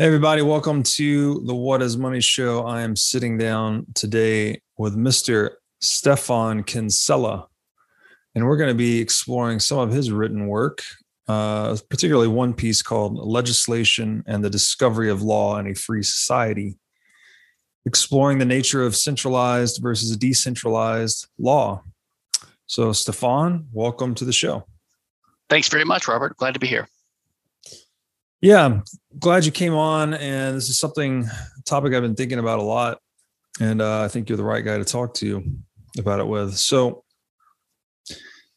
Hey, everybody, welcome to the What is Money show. I am sitting down today with Mr. Stephan Kinsella, and we're going to be exploring some of his written work, uh, particularly one piece called Legislation and the Discovery of Law in a Free Society, exploring the nature of centralized versus decentralized law. So, Stephan, welcome to the show. Thanks very much, Robert. Glad to be here. Yeah, glad you came on. And this is something topic I've been thinking about a lot. And uh, I think you're the right guy to talk to about it with. So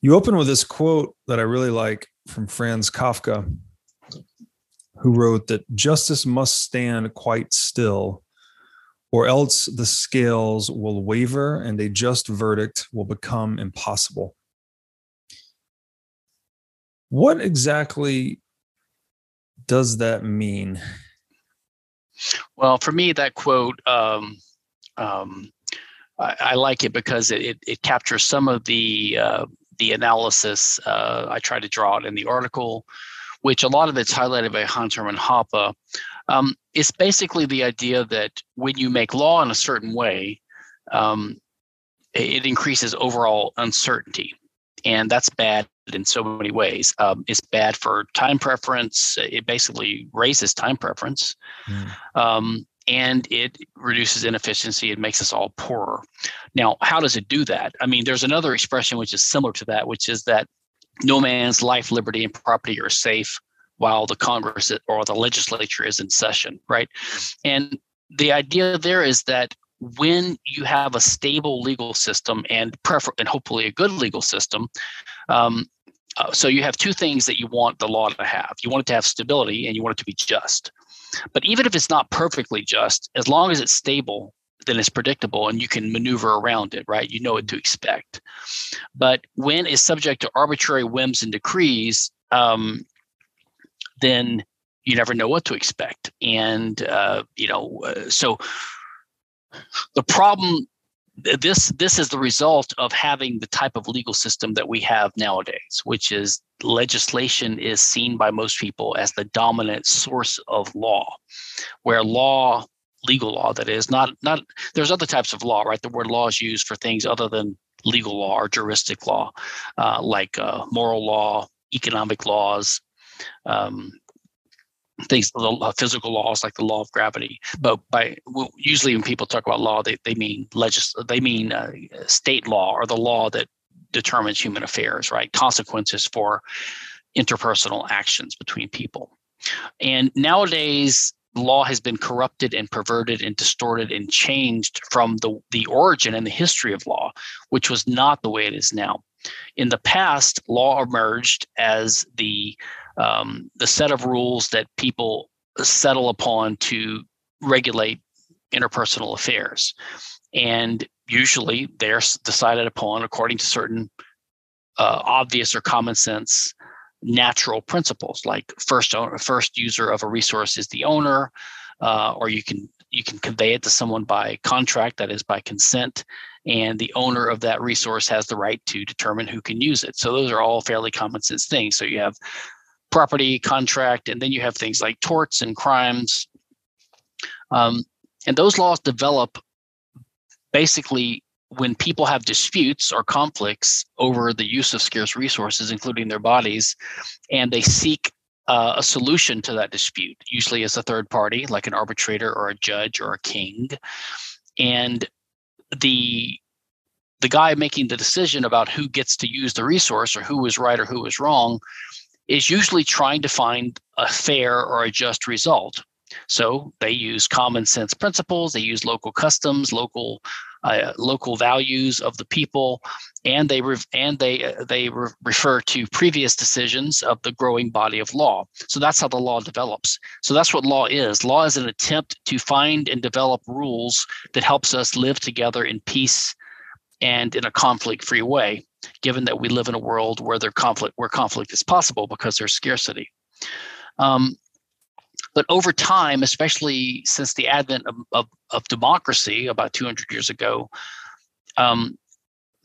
you open with this quote that I really like from Franz Kafka, who wrote that justice must stand quite still, or else the scales will waver and a just verdict will become impossible. What exactly does that mean? Well, for me, that quote, um, um, I, I, like it because it, it, it captures some of the uh, the analysis uh, I try to draw out in the article, which a lot of it's highlighted by Hunter and Hoppe. Um, it's basically the idea that when you make law in a certain way, um, it increases overall uncertainty and that's bad in so many ways. Um, it's bad for time preference. It basically raises time preference. Mm. Um, and it reduces inefficiency. It makes us all poorer. Now, how does it do that? I mean, there's another expression which is similar to that, which is that no man's life, liberty, and property are safe while the Congress or the legislature is in session, right? And the idea there is that when you have a stable legal system and prefer and hopefully a good legal system um, uh, so you have two things that you want the law to have. You want it to have stability and you want it to be just. But even if it's not perfectly just as long as it's stable then it's predictable and you can maneuver around it right? You know what to expect. But when it's subject to arbitrary whims and decrees um, then you never know what to expect. And uh, you know uh, so the problem this this is the result of having the type of legal system that we have nowadays which is legislation is seen by most people as the dominant source of law where law legal law that is not not there's other types of law right? The word law is used for things other than legal law or juristic law uh, like uh, moral law economic laws um, things the physical laws like the law of gravity. But by usually when people talk about law they, they mean legis they mean uh, state law or the law that determines human affairs right? Consequences for interpersonal actions between people. And nowadays law has been corrupted and perverted and distorted and changed from the, the origin and the history of law which was not the way it is now. In the past law emerged as the um, the set of rules that people settle upon to regulate interpersonal affairs. And usually they're decided upon according to certain uh, obvious or common sense natural principles like first owner, first user of a resource is the owner uh, or you can you can convey it to someone by contract that is by consent and the owner of that resource has the right to determine who can use it so those are all fairly common sense things so you have property contract, and then you have things like torts and crimes. Um, and those laws develop basically when people have disputes or conflicts over the use of scarce resources, including their bodies, and they seek uh, a solution to that dispute, usually as a third party, like an arbitrator or a judge or a king. And the the guy making the decision about who gets to use the resource or who was right or who was wrong is usually trying to find a fair or a just result. So they use common sense principles, they use local customs, local uh, local values of the people, and they re- and they uh, they re- refer to previous decisions of the growing body of law. So that's how the law develops. So that's what law is. Law is an attempt to find and develop rules that helps us live together in peace and in a conflict-free way given that we live in a world where there conflict where conflict is possible because there's scarcity. Um, but over time, especially since the advent of, of, of democracy about 200 years ago, um,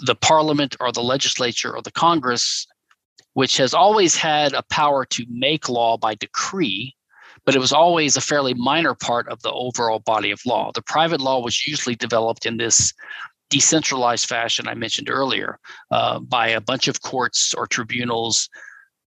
the parliament or the legislature or the Congress, which has always had a power to make law by decree, but it was always a fairly minor part of the overall body of law. The private law was usually developed in this decentralized fashion I mentioned earlier uh, by a bunch of courts or tribunals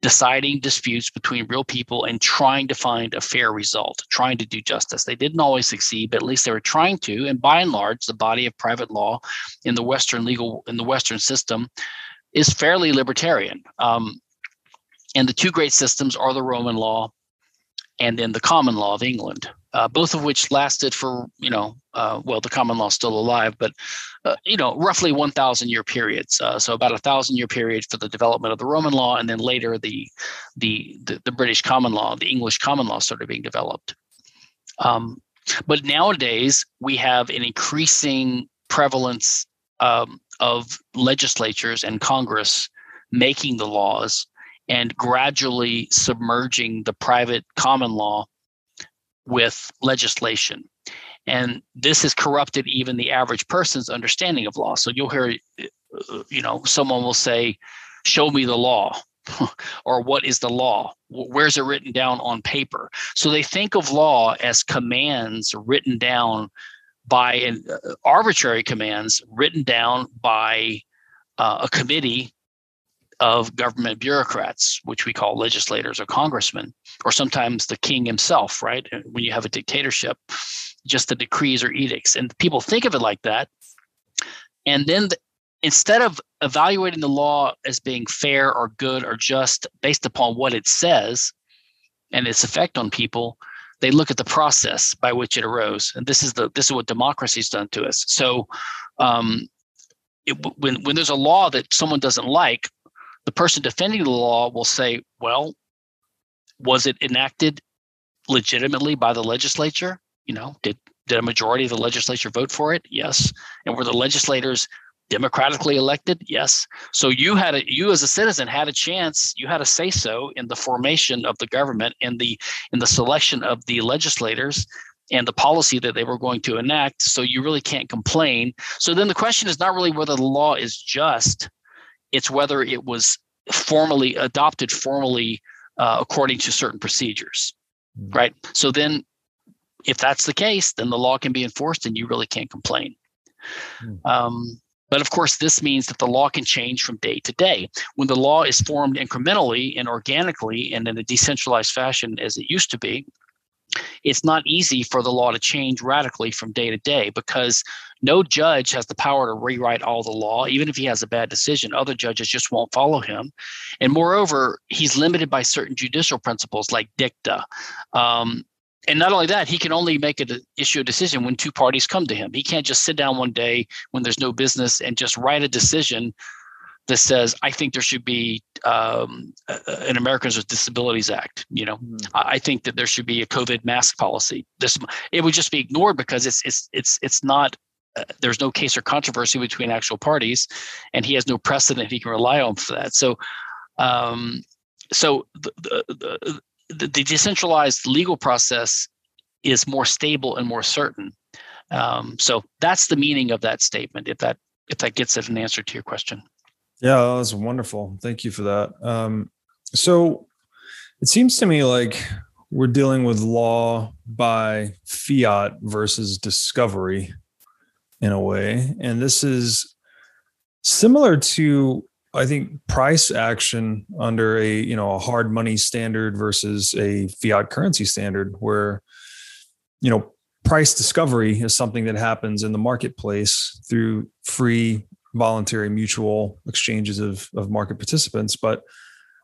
deciding disputes between real people and trying to find a fair result, trying to do justice. They didn't always succeed, but at least they were trying to. And by and large, the body of private law in the Western legal in the Western system is fairly libertarian. Um, and the two great systems are the Roman law and then the common law of England, uh, both of which lasted for, you know, uh, well, the common law is still alive, but, uh, you know, roughly 1,000 year periods. Uh, so about a thousand year period for the development of the Roman law, and then later the, the, the, the British common law, the English common law started being developed. Um, but nowadays, we have an increasing prevalence um, of legislatures and Congress making the laws and gradually submerging the private common law with legislation. And this has corrupted even the average person's understanding of law. So you'll hear, uh, you know, someone will say, Show me the law. or what is the law? Where's it written down on paper? So they think of law as commands written down by an uh, arbitrary commands written down by uh, a committee of government bureaucrats, which we call legislators or congressmen, or sometimes the king himself, right? When you have a dictatorship, just the decrees or edicts. And people think of it like that. And then the, instead of evaluating the law as being fair or good or just based upon what it says and its effect on people, they look at the process by which it arose. And this is the this is what democracy's done to us. So um, it, when when there's a law that someone doesn't like, the person defending the law will say, well, was it enacted legitimately by the legislature? You know, did did a majority of the legislature vote for it? Yes. And were the legislators democratically elected? Yes. So you had a you as a citizen had a chance, you had a say so in the formation of the government and the in the selection of the legislators and the policy that they were going to enact. So you really can't complain. So then the question is not really whether the law is just, it's whether it was formally adopted formally uh, according to certain procedures mm-hmm. right so then if that's the case then the law can be enforced and you really can't complain mm-hmm. um, but of course this means that the law can change from day to day when the law is formed incrementally and organically and in a decentralized fashion as it used to be it's not easy for the law to change radically from day to day because no judge has the power to rewrite all the law. Even if he has a bad decision, other judges just won't follow him. And moreover, he's limited by certain judicial principles like dicta. Um, and not only that, he can only make a issue a decision when two parties come to him. He can't just sit down one day when there's no business and just write a decision that says, I think there should be um, an Americans with Disabilities Act. You know, mm. I think that there should be a COVID mask policy. This it would just be ignored because it's it's it's it's not. Uh, there's no case or controversy between actual parties, and he has no precedent he can rely on for that. So, um, so the, the, the, the decentralized legal process is more stable and more certain. Um, so that's the meaning of that statement. If that if that gets at an answer to your question. Yeah, that was wonderful. Thank you for that. Um, so it seems to me like we're dealing with law by fiat versus discovery in a way. And this is similar to I think price action under a you know a hard money standard versus a fiat currency standard where you know price discovery is something that happens in the marketplace through free voluntary mutual exchanges of, of market participants. But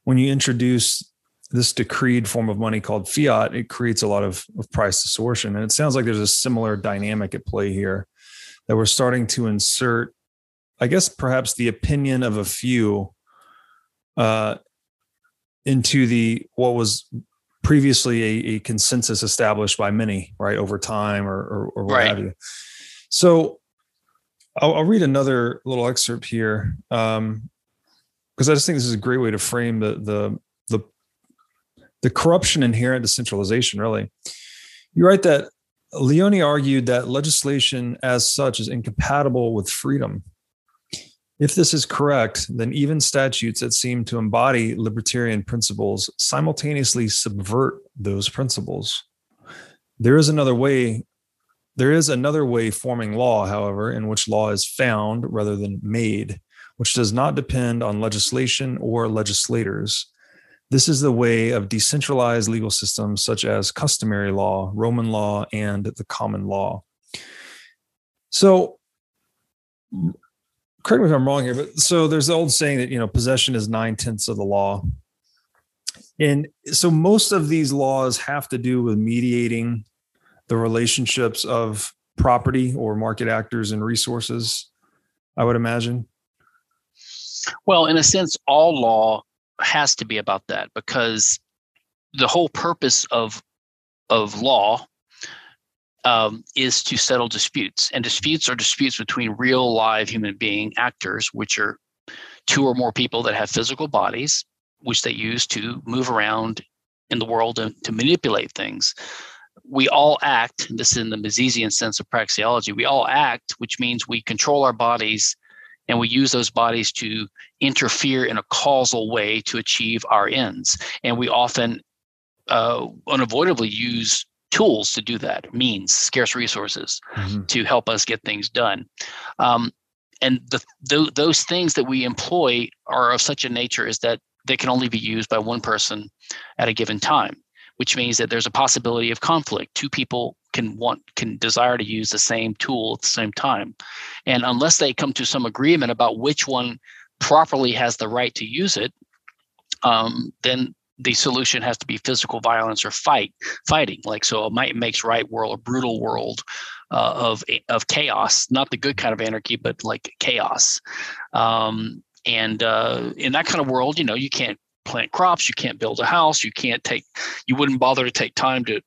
when you introduce this decreed form of money called fiat, it creates a lot of, of price distortion. And it sounds like there's a similar dynamic at play here that we're starting to insert, I guess, perhaps the opinion of a few uh, into the what was previously a, a, consensus established by many, right, over time or, or, or what right. have you. So I'll, I'll read another little excerpt here because um, I just think this is a great way to frame the the the the corruption inherent to centralization. Really, you write that Leoni argued that legislation as such is incompatible with freedom. If this is correct, then even statutes that seem to embody libertarian principles simultaneously subvert those principles. There is another way. There is another way forming law, however, in which law is found rather than made, which does not depend on legislation or legislators. This is the way of decentralized legal systems such as customary law, Roman law, and the common law. So, correct me if I'm wrong here, but so there's the old saying that, you know, possession is nine tenths of the law. And so most of these laws have to do with mediating the relationships of property or market actors and resources, I would imagine. Well, in a sense, all law has to be about that because the whole purpose of of law um, is to settle disputes, and disputes are disputes between real live human being actors, which are two or more people that have physical bodies, which they use to move around in the world and to manipulate things. We all act, this is in the Misesian sense of praxeology, we all act, which means we control our bodies and we use those bodies to interfere in a causal way to achieve our ends. And we often uh, unavoidably use tools to do that, means, scarce resources mm-hmm. to help us get things done. Um, and the, th- those things that we employ are of such a nature is that they can only be used by one person at a given time which means that there's a possibility of conflict. Two people can want can desire to use the same tool at the same time. And unless they come to some agreement about which one properly has the right to use it um, then the solution has to be physical violence or fight fighting. Like so a might makes right world a brutal world uh, of of chaos not the good kind of anarchy but like chaos. Um, and uh, in that kind of world you know you can't plant crops you can't build a house you can't take you wouldn't bother to take time to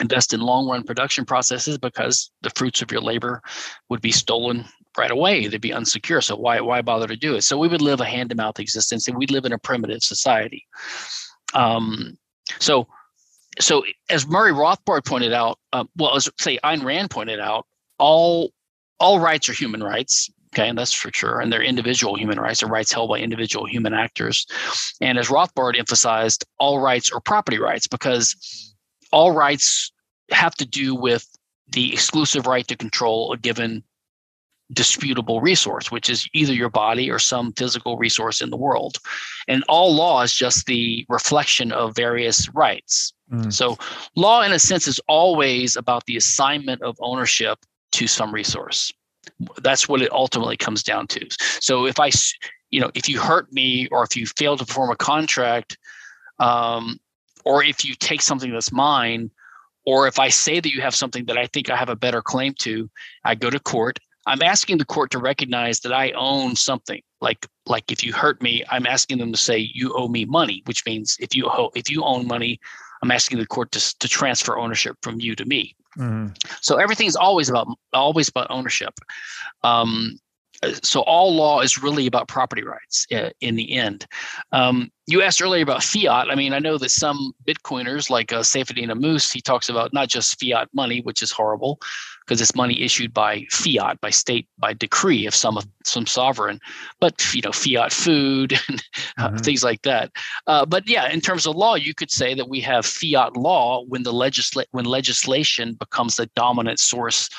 invest in long run production processes because the fruits of your labor would be stolen right away. They'd be unsecure. So why why bother to do it? So we would live a hand to mouth existence and we live in a primitive society. Um, so so as murray rothbard pointed out uh, well as say Ayn Rand pointed out all all rights are human rights Okay, and that's for sure. And they're individual human rights, or rights held by individual human actors. And as Rothbard emphasized, all rights are property rights because all rights have to do with the exclusive right to control a given disputable resource, which is either your body or some physical resource in the world. And all law is just the reflection of various rights. Mm. So, law, in a sense, is always about the assignment of ownership to some resource that's what it ultimately comes down to. So if i you know if you hurt me or if you fail to perform a contract um, or if you take something that's mine or if i say that you have something that i think i have a better claim to i go to court. I'm asking the court to recognize that i own something. Like like if you hurt me i'm asking them to say you owe me money which means if you if you own money i'm asking the court to, to transfer ownership from you to me Mm-hmm. So everything's always about always about ownership. Um, so all law is really about property rights uh, in the end. Um, you asked earlier about fiat. I mean, I know that some Bitcoiners like uh, Saifedean Ammous, he talks about not just fiat money, which is horrible because it's money issued by fiat, by state, by decree of some some sovereign, but you know, fiat food and uh, mm-hmm. things like that. Uh, but yeah, in terms of law, you could say that we have fiat law when the legisla- when legislation becomes the dominant source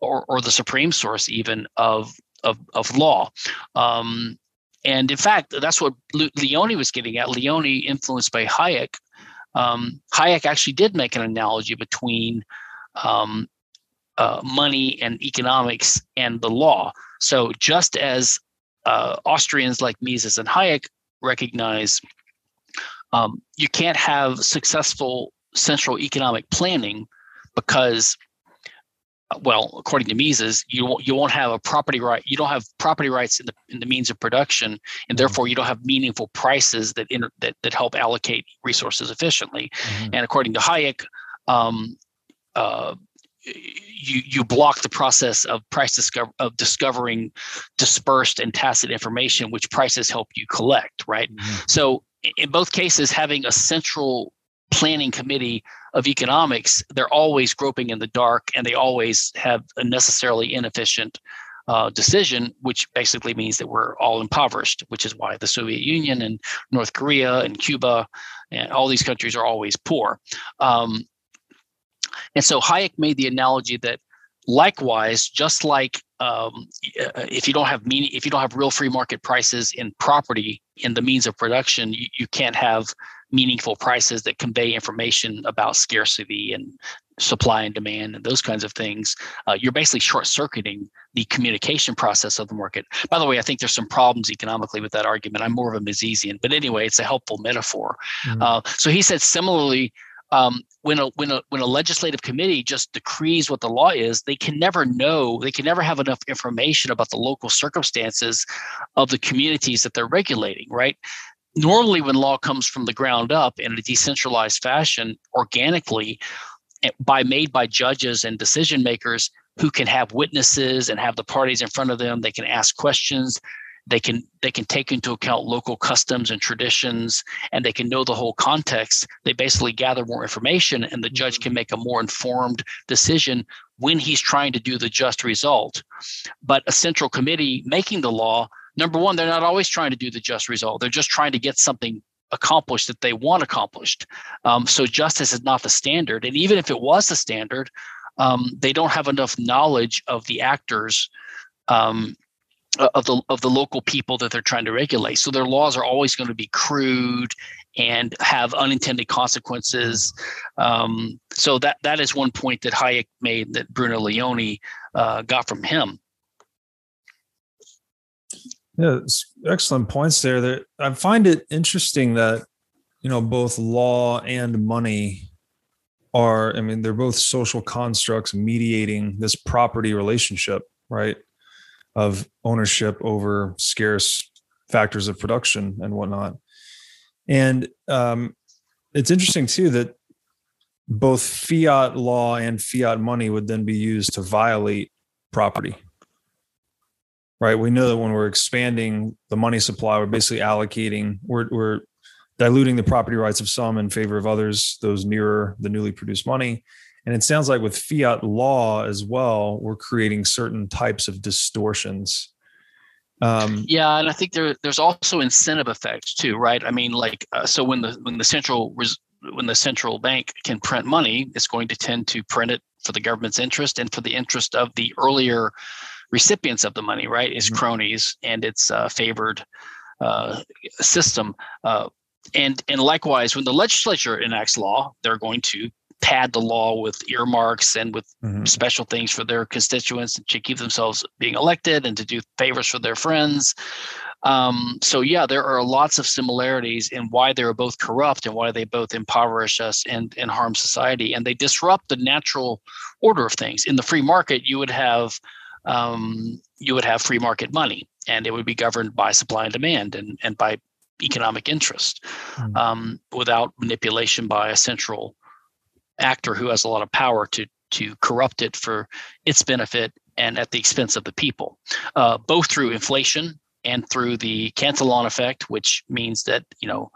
or, or the supreme source even of of, of law. Um, and in fact, that's what Leoni was getting at. Leoni, influenced by Hayek, um, Hayek actually did make an analogy between um, uh, money and economics and the law. So just as uh, Austrians like Mises and Hayek recognize um, you can't have successful central economic planning because well, according to Mises, you you won't have a property right. You don't have property rights in the in the means of production, and mm-hmm. therefore you don't have meaningful prices that inter, that that help allocate resources efficiently. Mm-hmm. And according to Hayek, um, uh, you you block the process of price discover of discovering dispersed and tacit information, which prices help you collect. Right. Mm-hmm. So in both cases, having a central planning committee of economics, they're always groping in the dark and they always have a necessarily inefficient uh, decision, which basically means that we're all impoverished, which is why the Soviet Union and North Korea and Cuba and all these countries are always poor. Um, And so Hayek made the analogy that likewise, just like um, uh, if you don't have meaning, if you don't have real free market prices in property in the means of production, you, you can't have meaningful prices that convey information about scarcity and supply and demand and those kinds of things, uh, you're basically short circuiting the communication process of the market. By the way, I think there's some problems economically with that argument. I'm more of a Misesian, but anyway, it's a helpful metaphor. Mm-hmm. Uh, so he said similarly, um, when a when a when a legislative committee just decrees what the law is, they can never know, they can never have enough information about the local circumstances of the communities that they're regulating, right? Normally, when law comes from the ground up in a decentralized fashion, organically, eh, by made by judges and decision makers who can have witnesses and have the parties in front of them they can ask questions they can they can take into account local customs and traditions and they can know the whole context. They basically gather more information and the judge can mm-hmm. make a more informed decision when he's trying to do the just result. But a central committee making the law number one they're not always trying to do the just result they're just trying to get something accomplished that they want accomplished. Um, so justice is not the standard. And even if it was the standard, um, they don't have enough knowledge of the actors um, of the of the local people that they're trying to regulate. So their laws are always going to be crude and have unintended consequences. Um, so that that is one point that Hayek made that Bruno Leoni uh, got from him. Yeah, excellent points there. That I find it interesting that you know both law and money are. I mean, they're both social constructs mediating this property relationship, right? Of ownership over scarce factors of production and whatnot. And um, it's interesting too that both fiat law and fiat money would then be used to violate property right? We know that when we're expanding the money supply, we're basically allocating, we're, we're diluting the property rights of some in favor of others, those nearer the newly produced money. And it sounds like with fiat law as well, we're creating certain types of distortions. Um, yeah, and I think there there's also incentive effects too, right? I mean, like uh, so when the when the central when the central bank can print money, it's going to tend to print it for the government's interest and for the interest of the earlier recipients of the money, right, is mm-hmm. cronies and its uh, favored uh, system. Uh, and and likewise, when the legislature enacts law, they're going to pad the law with earmarks and with mm-hmm. special things for their constituents to keep themselves being elected and to do favors for their friends. Um, so yeah, there are lots of similarities in why they are both corrupt and why they both impoverish us and, and harm society. And they disrupt the natural order of things. In the free market, you would have um, you would have free market money and it would be governed by supply and demand and, and by economic interest mm. um, without manipulation by a central actor who has a lot of power to to corrupt it for its benefit and at the expense of the people, uh, both through inflation and through the Cantillon effect, which means that you know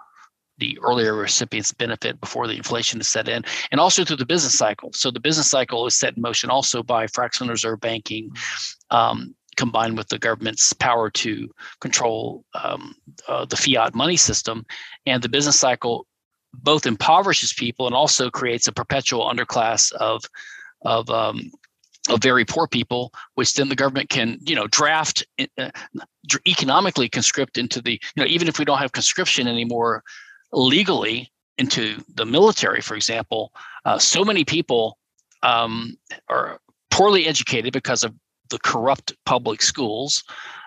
the earlier recipients benefit before the inflation is set in, and also through the business cycle. So the business cycle is set in motion also by fractional reserve banking, um, combined with the government's power to control um, uh, the fiat money system, and the business cycle both impoverishes people and also creates a perpetual underclass of of um, of very poor people, which then the government can, you know, draft uh, economically conscript into the, you know, even if we don't have conscription anymore, legally into the military, for example, uh, so many people um, are poorly educated because of the corrupt public schools,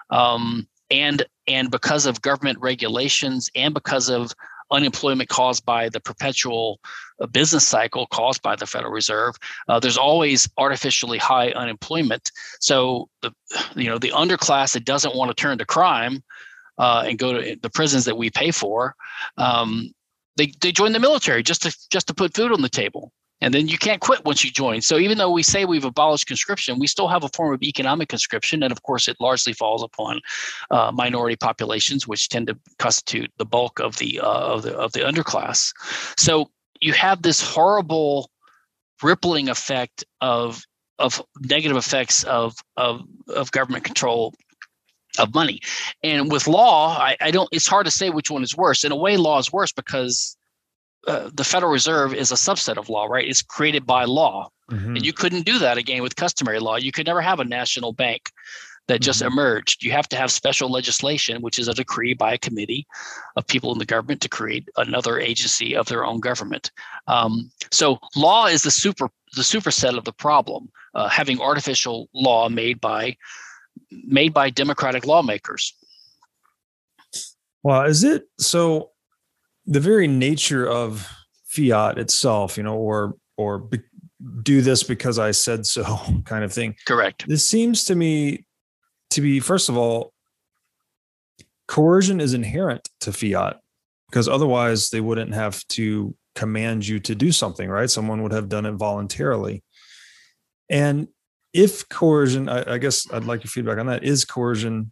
um, and and because of government regulations, and because of unemployment caused by the perpetual uh, business cycle caused by the Federal Reserve. Uh, there's always artificially high unemployment. So the you know the underclass that doesn't want to turn to crime uh, and go to the prisons that we pay for, um, they they join the military just to just to put food on the table. And then you can't quit once you join. So even though we say we've abolished conscription, we still have a form of economic conscription, and of course, it largely falls upon uh, minority populations, which tend to constitute the bulk of the uh, of the of the underclass. So you have this horrible rippling effect of of negative effects of of of government control of money. And with law, I, I, don't. It's hard to say which one is worse. In a way, law is worse because uh, the Federal Reserve is a subset of law, right? It's created by law. Mm-hmm. And you couldn't do that again with customary law. You could never have a national bank that just mm-hmm. emerged. You have to have special legislation, which is a decree by a committee of people in the government to create another agency of their own government. Um, so law is the super the superset of the problem. Uh, having artificial law made by made by democratic lawmakers. Well, is it so? The very nature of fiat itself, you know, or or be, do this because I said so, kind of thing. Correct. This seems to me to be, first of all, coercion is inherent to fiat because otherwise they wouldn't have to command you to do something, right? Someone would have done it voluntarily. And if coercion, I, I, guess I'd like your feedback on that. Is coercion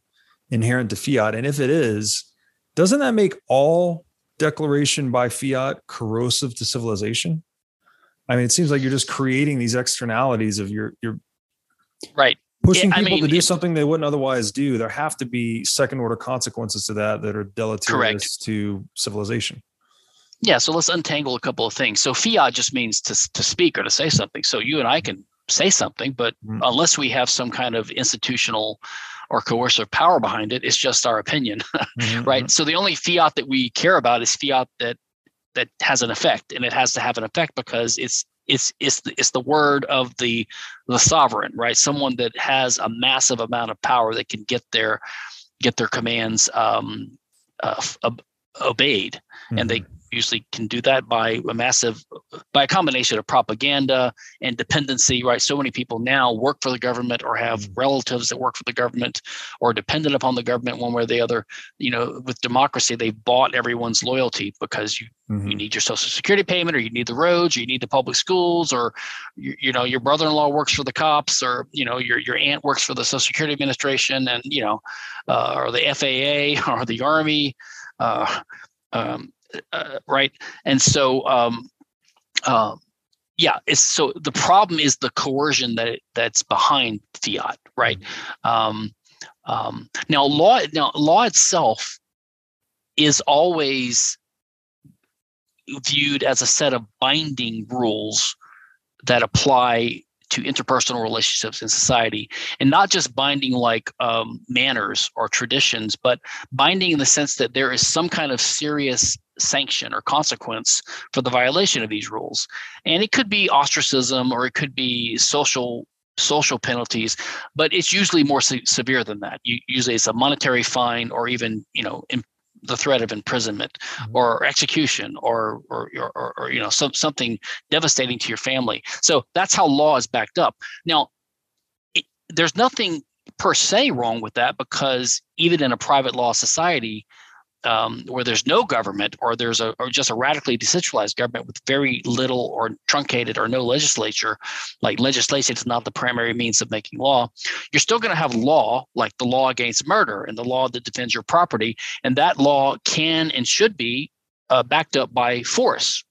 inherent to fiat? And if it is, doesn't that make all declaration by fiat corrosive to civilization? I mean, it seems like you're just creating these externalities of your your right pushing people mean, to do something they wouldn't otherwise do. There have to be second order consequences to that that are deleterious correct. to civilization. Yeah, so let's untangle a couple of things. So fiat just means to to speak or to say something. So you and I can say something, but mm-hmm. unless we have some kind of institutional or coercive power behind it, it's just our opinion, mm-hmm. right? Mm-hmm. So the only fiat that we care about is fiat that that has an effect, and it has to have an effect because it's it's it's the, it's the word of the the sovereign, right? Someone that has a massive amount of power that can get their get their commands um, uh, obeyed, mm-hmm. and they mm-hmm usually can do that by a massive by a combination of propaganda and dependency right so many people now work for the government or have mm-hmm. relatives that work for the government or dependent upon the government one way or the other you know with democracy they've bought everyone's loyalty because you mm-hmm. you need your social security payment or you need the roads or you need the public schools or you, you know your brother-in-law works for the cops or you know your your aunt works for the social security administration and you know uh, or the faa or the army uh, um, uh, right? And so, um, um, yeah, it's so the problem is the coercion that that's behind fiat, right? Mm-hmm. Um, um, now, law now law itself is always viewed as a set of binding rules that apply to interpersonal relationships in society and not just binding like um, manners or traditions but binding in the sense that there is some kind of serious sanction or consequence for the violation of these rules. And it could be ostracism or it could be social social penalties but it's usually more se- severe than that. You, usually it's a monetary fine or even you know the threat of imprisonment mm-hmm. or execution or or, or, or you know some, something devastating to your family. So that's how law is backed up. Now it, there's nothing per se wrong with that because even in a private law society um, where there's no government or there's a or just a radically decentralized government with very little or truncated or no legislature, like legislation is not the primary means of making law, you're still going to have law like the law against murder and the law that defends your property, and that law can and should be uh, backed up by force.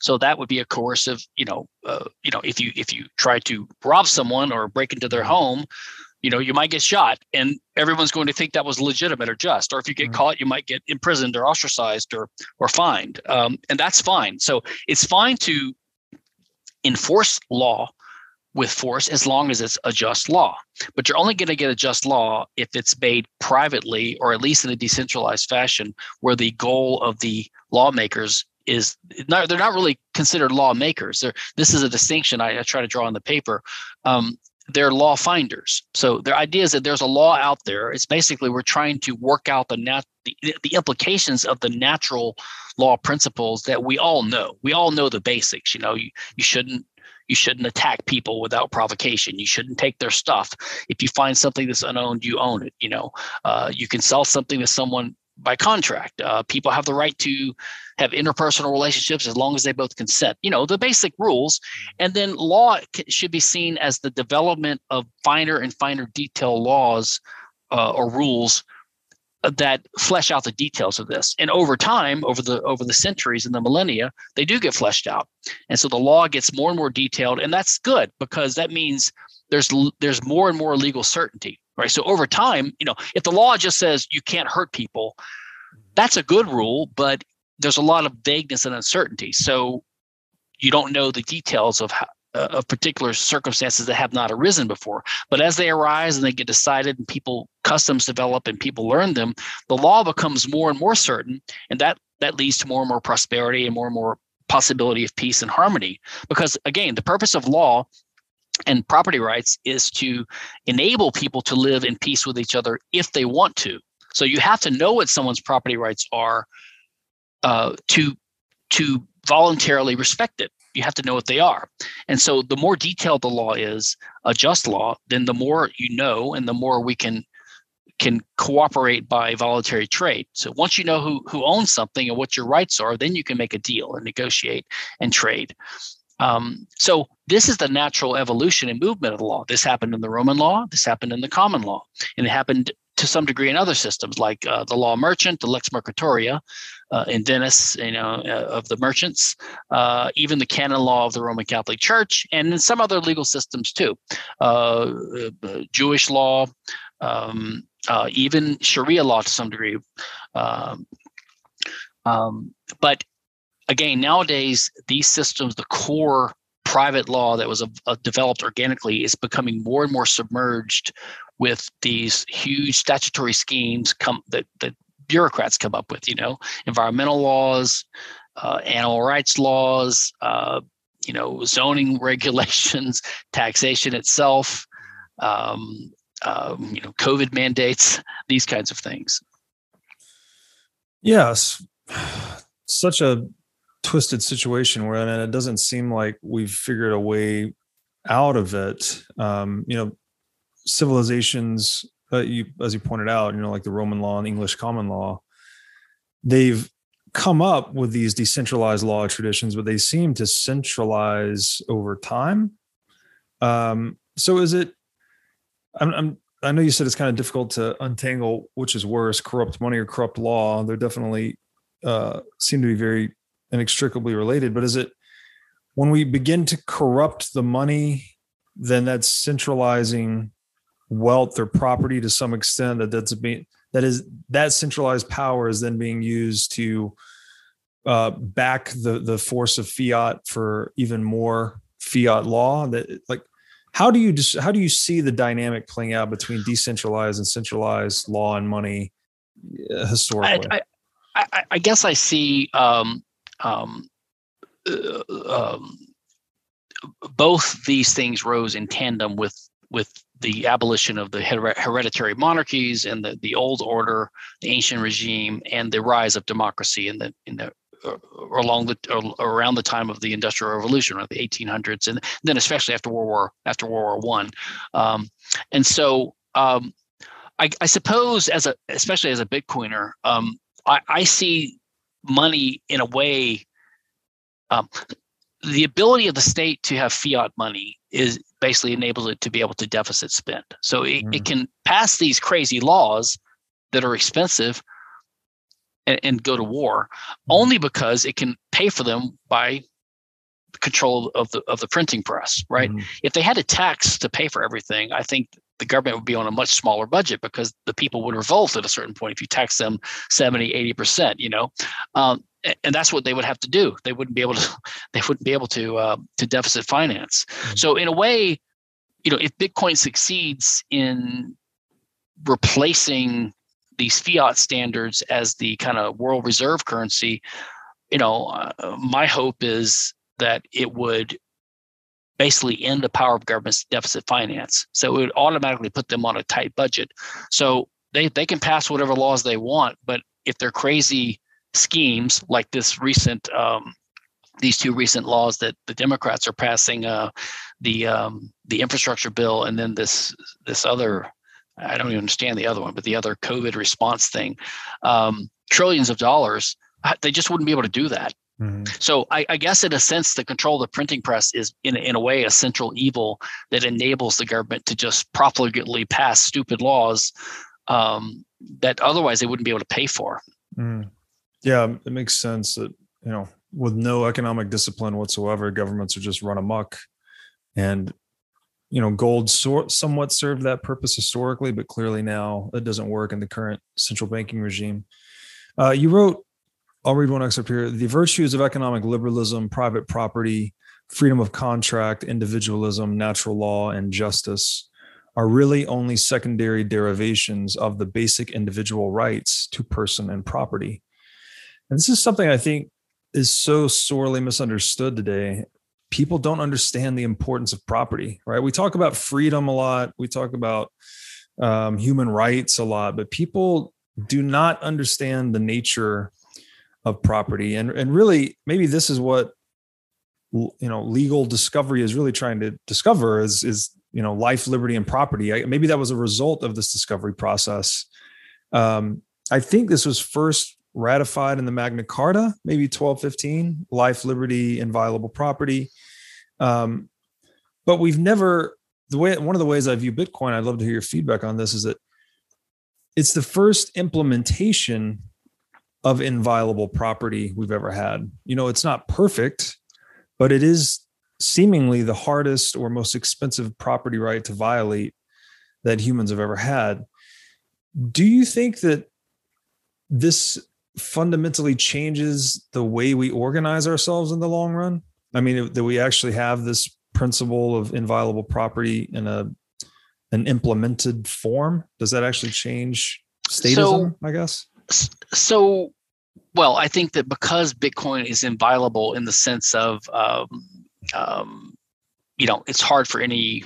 So that would be a coercive, you know, uh, you know, if you if you try to rob someone or break into their home, you know you might get shot and everyone's going to think that was legitimate or just or if you get mm-hmm. caught you might get imprisoned or ostracized or or fined um, and that's fine so it's fine to enforce law with force as long as it's a just law but you're only going to get a just law if it's made privately or at least in a decentralized fashion where the goal of the lawmakers is not, they're not really considered lawmakers. They're, this is a distinction I, I, try to draw in the paper. Um, they're law finders. So their idea is that there's a law out there. It's basically we're trying to work out the nat the, the implications of the natural law principles that we all know. We all know the basics. You know, you, you shouldn't you shouldn't attack people without provocation. You shouldn't take their stuff. If you find something that's unowned, you own it. You know, uh, you can sell something to someone by contract. Uh, people have the right to have interpersonal relationships as long as they both consent. You know, the basic rules. And then law should be seen as the development of finer and finer detail laws uh, or rules that flesh out the details of this. And over time, over the over the centuries and the millennia, they do get fleshed out. And so the law gets more and more detailed, and that's good because that means there's there's more and more legal certainty right? So over time, you know, if the law just says you can't hurt people, that's a good rule, but there's a lot of vagueness and uncertainty. So you don't know the details of how, uh, of particular circumstances that have not arisen before. But as they arise and they get decided and people customs develop and people learn them, the law becomes more and more certain, and that that leads to more and more prosperity and more and more possibility of peace and harmony. Because again, the purpose of law and property rights is to enable people to live in peace with each other if they want to. So you have to know what someone's property rights are uh, to to voluntarily respect it you have to know what they are. And so the more detailed the law is, a just law, then the more you know and the more we can can cooperate by voluntary trade. So once you know who who owns something and what your rights are, then you can make a deal and negotiate and trade. Um, so this is the natural evolution and movement of the law. This happened in the Roman law. This happened in the common law, and it happened to some degree in other systems like uh, the law merchant, the lex mercatoria, uh, in Venice, you know, uh, of the merchants, uh, even the canon law of the Roman Catholic Church, and in some other legal systems too, uh, uh, Jewish law, um, even Sharia law to some degree. Um, um, but again, nowadays these systems, the core private law that was uh, developed organically is becoming more and more submerged with these huge statutory schemes come that that bureaucrats come up with, you know, environmental laws, uh, animal rights laws, uh, you know, zoning regulations, taxation itself, um, um, you know, COVID mandates, these kinds of things. Yes, such a twisted situation where and it doesn't seem like we've figured a way out of it. Um, you know, civilizations uh, you, as you pointed out, you know, like the Roman law and English common law, they've come up with these decentralized law traditions, but they seem to centralize over time. Um, so is it? I'm, I'm, I know you said it's kind of difficult to untangle which is worse, corrupt money or corrupt law. They're definitely uh, seem to be very inextricably related. But is it when we begin to corrupt the money, then that's centralizing wealth or property to some extent that that's being that is that centralized power is then being used to uh, back the the force of fiat for even more fiat law that like how do you just how do you see the dynamic playing out between decentralized and centralized law and money uh, historically I, I, I, I, guess i see um, um, uh, um, both these things rose in tandem with with the abolition of the hereditary monarchies and the, the old order, the ancient regime, and the rise of democracy in the in the uh, along the uh, around the time of the industrial revolution or the 1800s and then especially after world war after world war one. Um, and so um, I, I, suppose as a especially as a bitcoiner um, I, I, see money in a way um, the ability of the state to have fiat money is basically enables it to be able to deficit spend. So it, mm. it can pass these crazy laws that are expensive and, and go to war mm. only because it can pay for them by control of the of the printing press, right? Mm. If they had a tax to pay for everything, I think the government would be on a much smaller budget because the people would revolt at a certain point if you tax them 70 80% you know um, and that's what they would have to do. They wouldn't be able to. They wouldn't be able to uh, to deficit finance. Mm-hmm. So in a way, you know, if Bitcoin succeeds in replacing these fiat standards as the kind of world reserve currency, you know, uh, my hope is that it would basically end the power of government's deficit finance. So it would automatically put them on a tight budget. So they they can pass whatever laws they want, but if they're crazy schemes like this recent um, these two recent laws that the Democrats are passing, uh, the um, the infrastructure bill, and then this this other, I don't even understand the other one, but the other COVID response thing, um, trillions of dollars. They just wouldn't be able to do that. Mm-hmm. So I, I, guess in a sense, the control of the printing press is in in a way a central evil that enables the government to just profligately pass stupid laws um, that otherwise they wouldn't be able to pay for. Mm. Yeah, it makes sense that, you know, with no economic discipline whatsoever, governments are just run amok. And, you know, gold sort somewhat served that purpose historically, but clearly now it doesn't work in the current central banking regime. Uh, you wrote I'll read one excerpt here. The virtues of economic liberalism, private property, freedom of contract, individualism, natural law, and justice are really only secondary derivations of the basic individual rights to person and property. And this is something I think is so sorely misunderstood today. People don't understand the importance of property, right? We talk about freedom a lot, we talk about um, human rights a lot, but people do not understand the nature of property. And, and really, maybe this is what you know legal discovery is really trying to discover is is you know life liberty and property. I, maybe that was a result of this discovery process. Um, i think this was first ratified in the magna carta maybe 1215 life liberty inviolable property. Um, but we've never the way one of the ways i view bitcoin i'd love to hear your feedback on this is that it's the first implementation of inviolable property we've ever had you know it's not perfect but it is seemingly the hardest or most expensive property right to violate that humans have ever had. Do you think that this fundamentally changes the way we organize ourselves in the long run? I mean, that we actually have this principle of inviolable property in a an implemented form. Does that actually change statism? So, I guess. So, well, I think that because Bitcoin is inviolable in the sense of um, um, you know, it's hard for any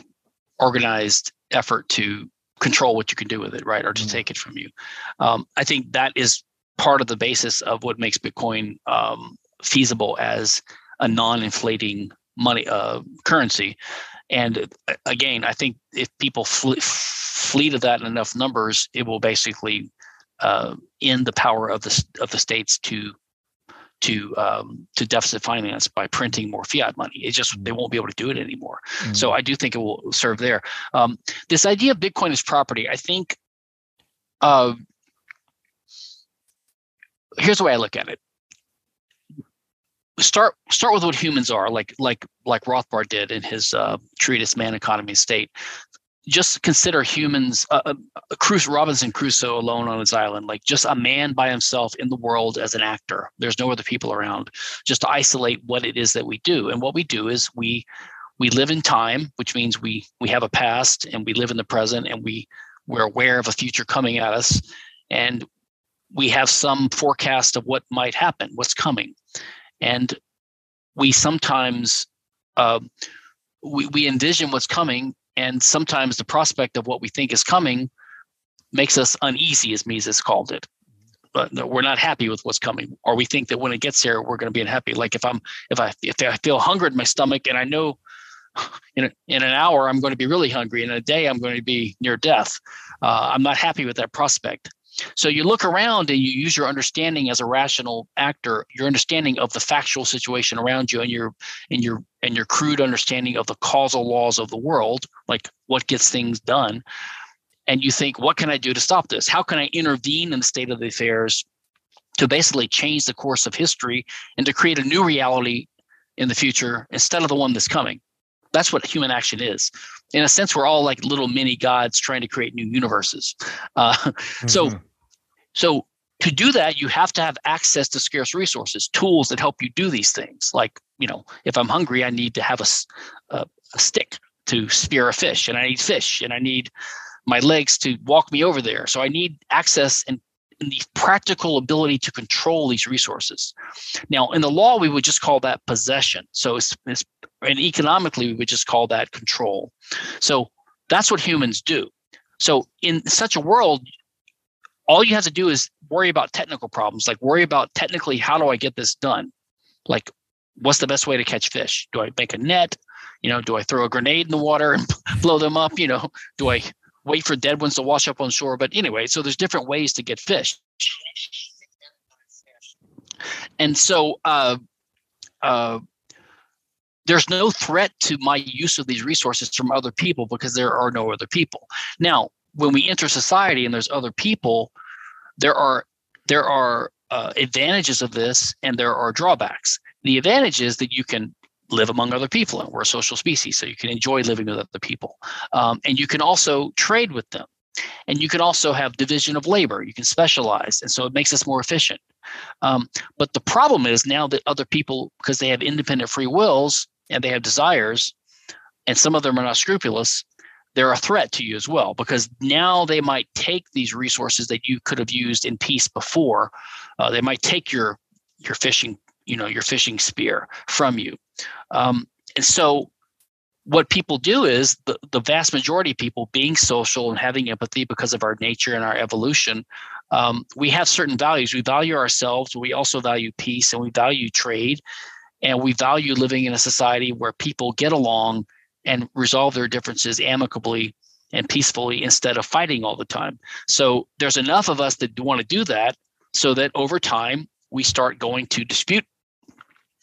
organized effort to control what you can do with it, right, or to mm-hmm. take it from you. Um, I think that is part of the basis of what makes Bitcoin um, feasible as a non-inflating money uh, currency. And uh, again, I think if people flee, flee to that in enough numbers, it will basically uh, end the power of the of the states to to um, to deficit finance by printing more fiat money. It just they won't be able to do it anymore. Mm-hmm. So I do think it will serve there. Um, this idea of Bitcoin as property, I think. Uh, here's the way I look at it. Start start with what humans are, like like like Rothbard did in his uh, treatise "Man, Economy, State." Just consider humans, uh, uh, Crusoe, Robinson Crusoe alone on his island, like just a man by himself in the world as an actor. There's no other people around. Just to isolate what it is that we do, and what we do is we we live in time, which means we we have a past and we live in the present, and we we're aware of a future coming at us, and we have some forecast of what might happen, what's coming, and we sometimes uh, we, we envision what's coming and sometimes the prospect of what we think is coming makes us uneasy, as Mises called it. But we're not happy with what's coming, or we think that when it gets here, we're going to be unhappy. Like if I'm, if I, if I feel hunger in my stomach, and I know in a, in an hour I'm going to be really hungry, in a day I'm going to be near death. Uh, I'm not happy with that prospect. So you look around and you use your understanding as a rational actor, your understanding of the factual situation around you and your and your and your crude understanding of the causal laws of the world, like what gets things done. And you think, what can I do to stop this? How can I intervene in the state of the affairs to basically change the course of history and to create a new reality in the future instead of the one that's coming? That's what human action is. In a sense, we're all like little mini gods trying to create new universes. Uh, mm-hmm. So, so to do that, you have to have access to scarce resources, tools that help you do these things. Like, you know, if I'm hungry, I need to have a, a, a stick to spear a fish, and I need fish, and I need my legs to walk me over there. So I need access and and the practical ability to control these resources. Now, in the law, we would just call that possession. So, it's, it's, and economically, we would just call that control. So, that's what humans do. So, in such a world, all you have to do is worry about technical problems, like worry about technically how do I get this done? Like, what's the best way to catch fish? Do I make a net? You know, do I throw a grenade in the water and blow them up? You know, do I wait for dead ones to wash up on shore. But anyway, so there's different ways to get fish. And so uh, uh, there's no threat to my use of these resources from other people because there are no other people. Now, when we enter society and there's other people, there are there are uh, advantages of this and there are drawbacks. The advantage is that you can live among other people and we're a social species so you can enjoy living with other people. Um, and you can also trade with them. And you can also have division of labor. You can specialize and so it makes us more efficient. Um, but the problem is now that other people, because they have independent free wills and they have desires, and some of them are not scrupulous, they're a threat to you as well because now they might take these resources that you could have used in peace before. Uh, they might take your your fishing, you know, your fishing spear from you. Um, and so what people do is the, the vast majority of people being social and having empathy because of our nature and our evolution um, we have certain values we value ourselves we also value peace and we value trade and we value living in a society where people get along and resolve their differences amicably and peacefully instead of fighting all the time so there's enough of us that want to do that so that over time we start going to dispute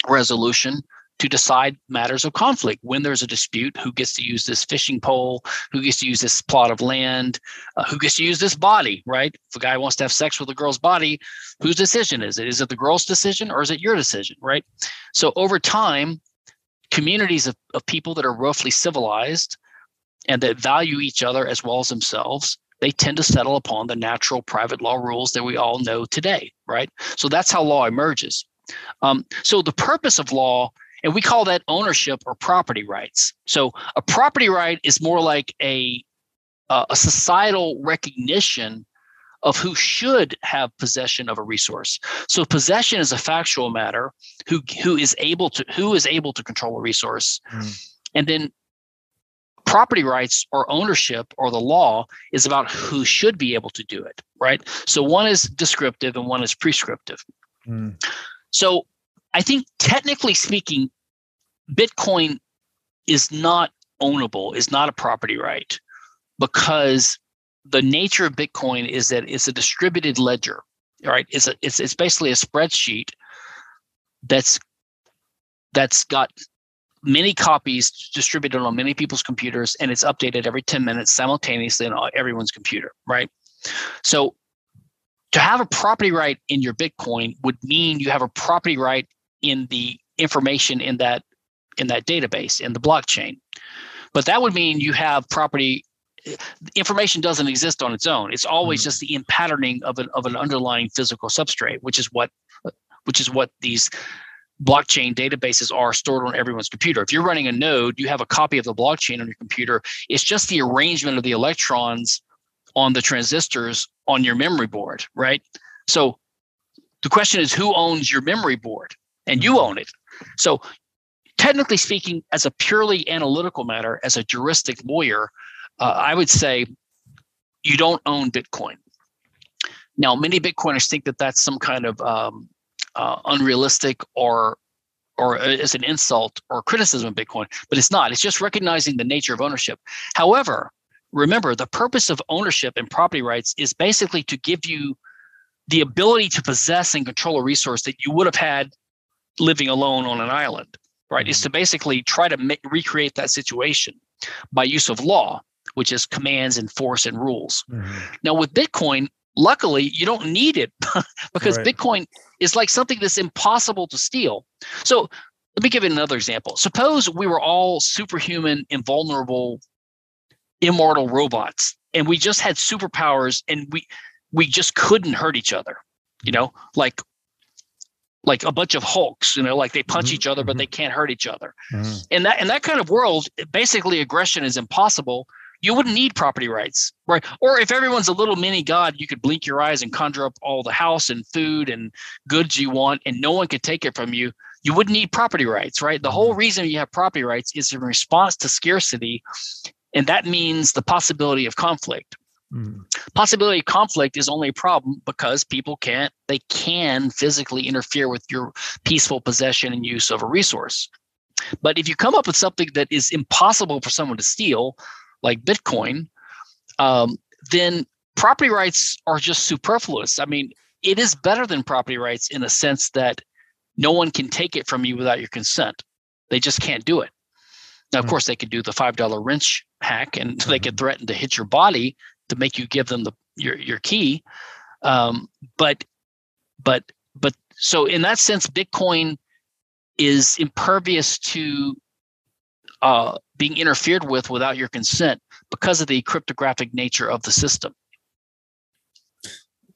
resolution to decide matters of conflict. When there's a dispute, who gets to use this fishing pole? Who gets to use this plot of land? Uh, who gets to use this body, right? If a guy wants to have sex with a girl's body, whose decision is it? Is it the girl's decision or is it your decision, right? So over time, communities of, of people that are roughly civilized and that value each other as well as themselves they tend to settle upon the natural private law rules that we all know today, right? So that's how law emerges. Um, so the purpose of law and we call that ownership or property rights. So a property right is more like a uh, a societal recognition of who should have possession of a resource. So possession is a factual matter. Who who is able to who is able to control a resource, mm. and then property rights or ownership or the law is about who should be able to do it. Right. So one is descriptive and one is prescriptive. Mm. So I think technically speaking, Bitcoin is not ownable, is not a property right, because the nature of Bitcoin is that it's a distributed ledger. Right? It's a, it's it's basically a spreadsheet that's that's got many copies distributed on many people's computers and it's updated every 10 minutes simultaneously on everyone's computer right so to have a property right in your bitcoin would mean you have a property right in the information in that in that database in the blockchain. But that would mean you have property information doesn't exist on its own. It's always mm-hmm. just the patterning of an of an underlying physical substrate which is what which is what these blockchain databases are stored on everyone's computer. If you're running a node you have a copy of the blockchain on your computer. It's just the arrangement of the electrons on the transistors on your memory board right so the question is who owns your memory board and you own it. So, technically speaking, as a purely analytical matter, as a juristic lawyer, uh, I would say you don't own Bitcoin. Now, many Bitcoiners think that that's some kind of um, uh, unrealistic or or as an insult or criticism of Bitcoin, but it's not. It's just recognizing the nature of ownership. However, remember the purpose of ownership and property rights is basically to give you the ability to possess and control a resource that you would have had living alone on an island, right? Is mm-hmm. to basically try to make, recreate that situation by use of law, which is commands and force and rules. Mm-hmm. Now, with Bitcoin, luckily, you don't need it because right. Bitcoin is like something that's impossible to steal. So, let me give you another example. Suppose we were all superhuman, invulnerable, immortal robots, and we just had superpowers, and we we just couldn't hurt each other. You know, like like a bunch of hulks you know like they punch mm-hmm. each other but they mm-hmm. can't hurt each other mm-hmm. in that in that kind of world basically aggression is impossible you wouldn't need property rights right or if everyone's a little mini god you could blink your eyes and conjure up all the house and food and goods you want and no one could take it from you you wouldn't need property rights right the whole mm-hmm. reason you have property rights is in response to scarcity and that means the possibility of conflict Mm. Possibility of conflict is only a problem because people can't, they can physically interfere with your peaceful possession and use of a resource. But if you come up with something that is impossible for someone to steal, like Bitcoin, um, then property rights are just superfluous. I mean, it is better than property rights in the sense that no one can take it from you without your consent. They just can't do it. Now, of mm. course, they could do the $5 wrench hack and they could mm-hmm. threaten to hit your body to make you give them the your your key. Um, but but but so in that sense, Bitcoin is impervious to uh, being interfered with without your consent because of the cryptographic nature of the system.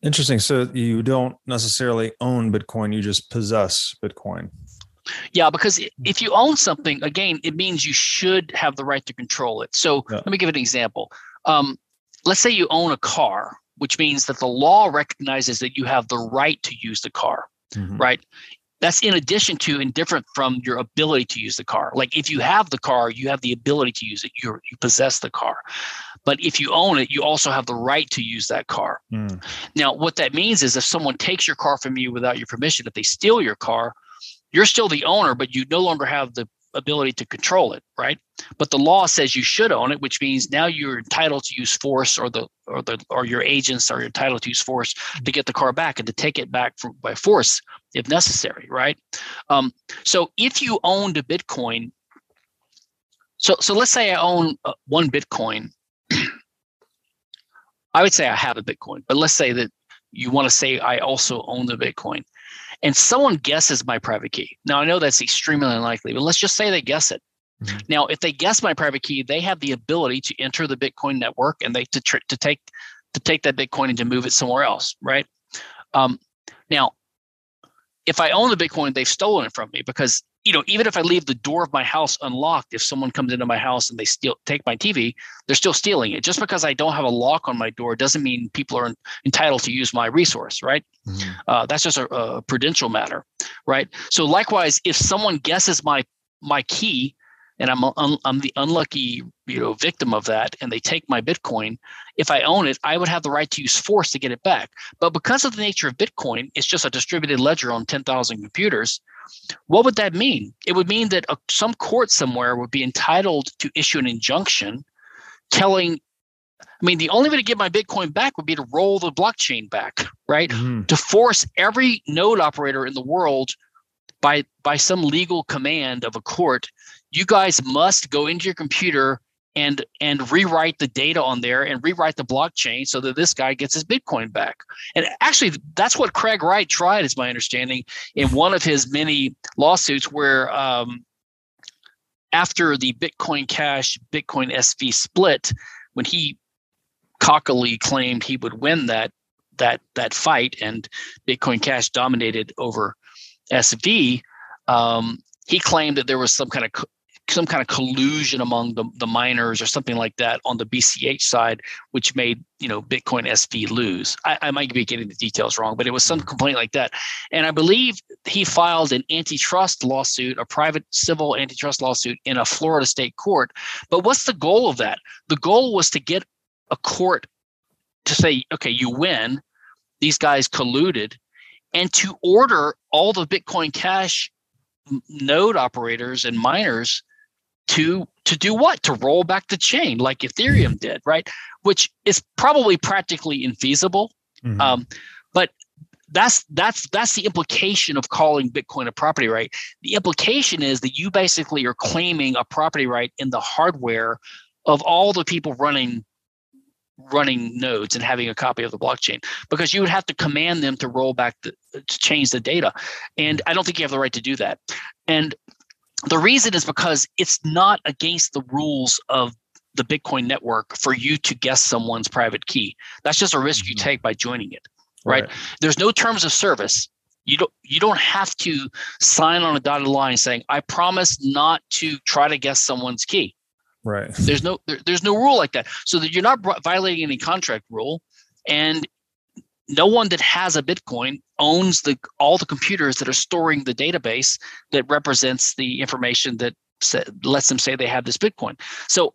Interesting. So you don't necessarily own Bitcoin, you just possess Bitcoin. Yeah, because if you own something, again, it means you should have the right to control it. So yeah. let me give an example. Um, let's say you own a car, which means that the law recognizes that you have the right to use the car, mm-hmm. right? That's in addition to and different from your ability to use the car. Like if you have the car, you have the ability to use it. You you possess the car. But if you own it, you also have the right to use that car. Mm. Now, what that means is if someone takes your car from you without your permission, if they steal your car, you're still the owner, but you no longer have the ability to control it, right? But the law says you should own it, which means now you're entitled to use force, or the or the or your agents are entitled to use force to get the car back and to take it back by force if necessary, right? Um, so if you owned a Bitcoin, so so let's say I own uh, one Bitcoin, I would say I have a Bitcoin, but let's say that you want to say I also own the Bitcoin and someone guesses my private key. Now, I know that's extremely unlikely, but let's just say they guess it. Mm-hmm. Now, if they guess my private key, they have the ability to enter the Bitcoin network and they to tr- to take to take that Bitcoin and to move it somewhere else, right? Um, now, if I own the Bitcoin, they've stolen it from me because you know, even if I leave the door of my house unlocked, if someone comes into my house and they steal take my TV, they're still stealing it. Just because I don't have a lock on my door doesn't mean people are entitled to use my resource, right? Mm-hmm. Uh, that's just a, a prudential matter, right? So likewise, if someone guesses my my key, and I'm un, I'm the unlucky you know victim of that, and they take my Bitcoin, if I own it, I would have the right to use force to get it back. But because of the nature of Bitcoin, it's just a distributed ledger on 10,000 computers what would that mean? It would mean that a, some court somewhere would be entitled to issue an injunction telling I mean, the only way to get my Bitcoin back would be to roll the blockchain back, right? Mm-hmm. To force every node operator in the world by by some legal command of a court, you guys must go into your computer and and rewrite the data on there and rewrite the blockchain so that this guy gets his bitcoin back. And actually that's what craig wright tried is my understanding in one of his many lawsuits where um, after the bitcoin cash bitcoin sv split when he cockily claimed he would win that that that fight and bitcoin cash dominated over sv um, he claimed that there was some kind of some kind of collusion among the, the miners or something like that on the BCH side, which made you know Bitcoin SV lose. I, I might be getting the details wrong, but it was some mm-hmm. complaint like that. And I believe he filed an antitrust lawsuit, a private civil antitrust lawsuit in a Florida state court. But what's the goal of that? The goal was to get a court to say, okay, you win. These guys colluded, and to order all the Bitcoin Cash node operators and miners to to do what? To roll back the chain like ethereum did right? Which is probably practically infeasible. Mm-hmm. um, but that's that's that's the implication of calling bitcoin a property right. The implication is that you basically are claiming a property right in the hardware of all the people running running nodes and having a copy of the blockchain because you would have to command them to roll back the to change the data. And i don't think you have the right to do that. And the reason is because it's not against the rules of the Bitcoin network for you to guess someone's private key. That's just a risk you mm-hmm. take by joining it. Right? right? There's no terms of service. You don't you don't have to sign on a dotted line saying I promise not to try to guess someone's key. Right. There's no there, there's no rule like that. So that you're not violating any contract rule and no one that has a Bitcoin owns the all the computers that are storing the database that represents the information that lets them say they have this Bitcoin. So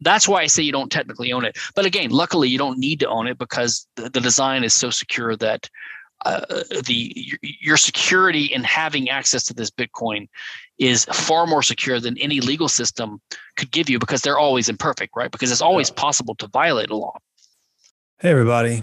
that's why I say you don't technically own it. But again, luckily you don't need to own it because the, the design is so secure that uh, the your, your security in having access to this Bitcoin is far more secure than any legal system could give you because they're always imperfect, right? Because it's always possible to violate a law. Hey, everybody.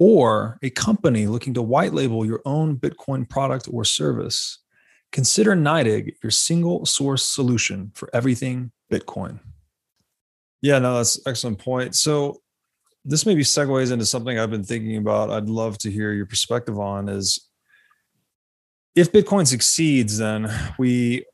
or a company looking to white label your own Bitcoin product or service, consider NYDIG your single source solution for everything Bitcoin. Yeah, no, that's excellent point. So this maybe segues into something I've been thinking about. I'd love to hear your perspective on is if Bitcoin succeeds, then we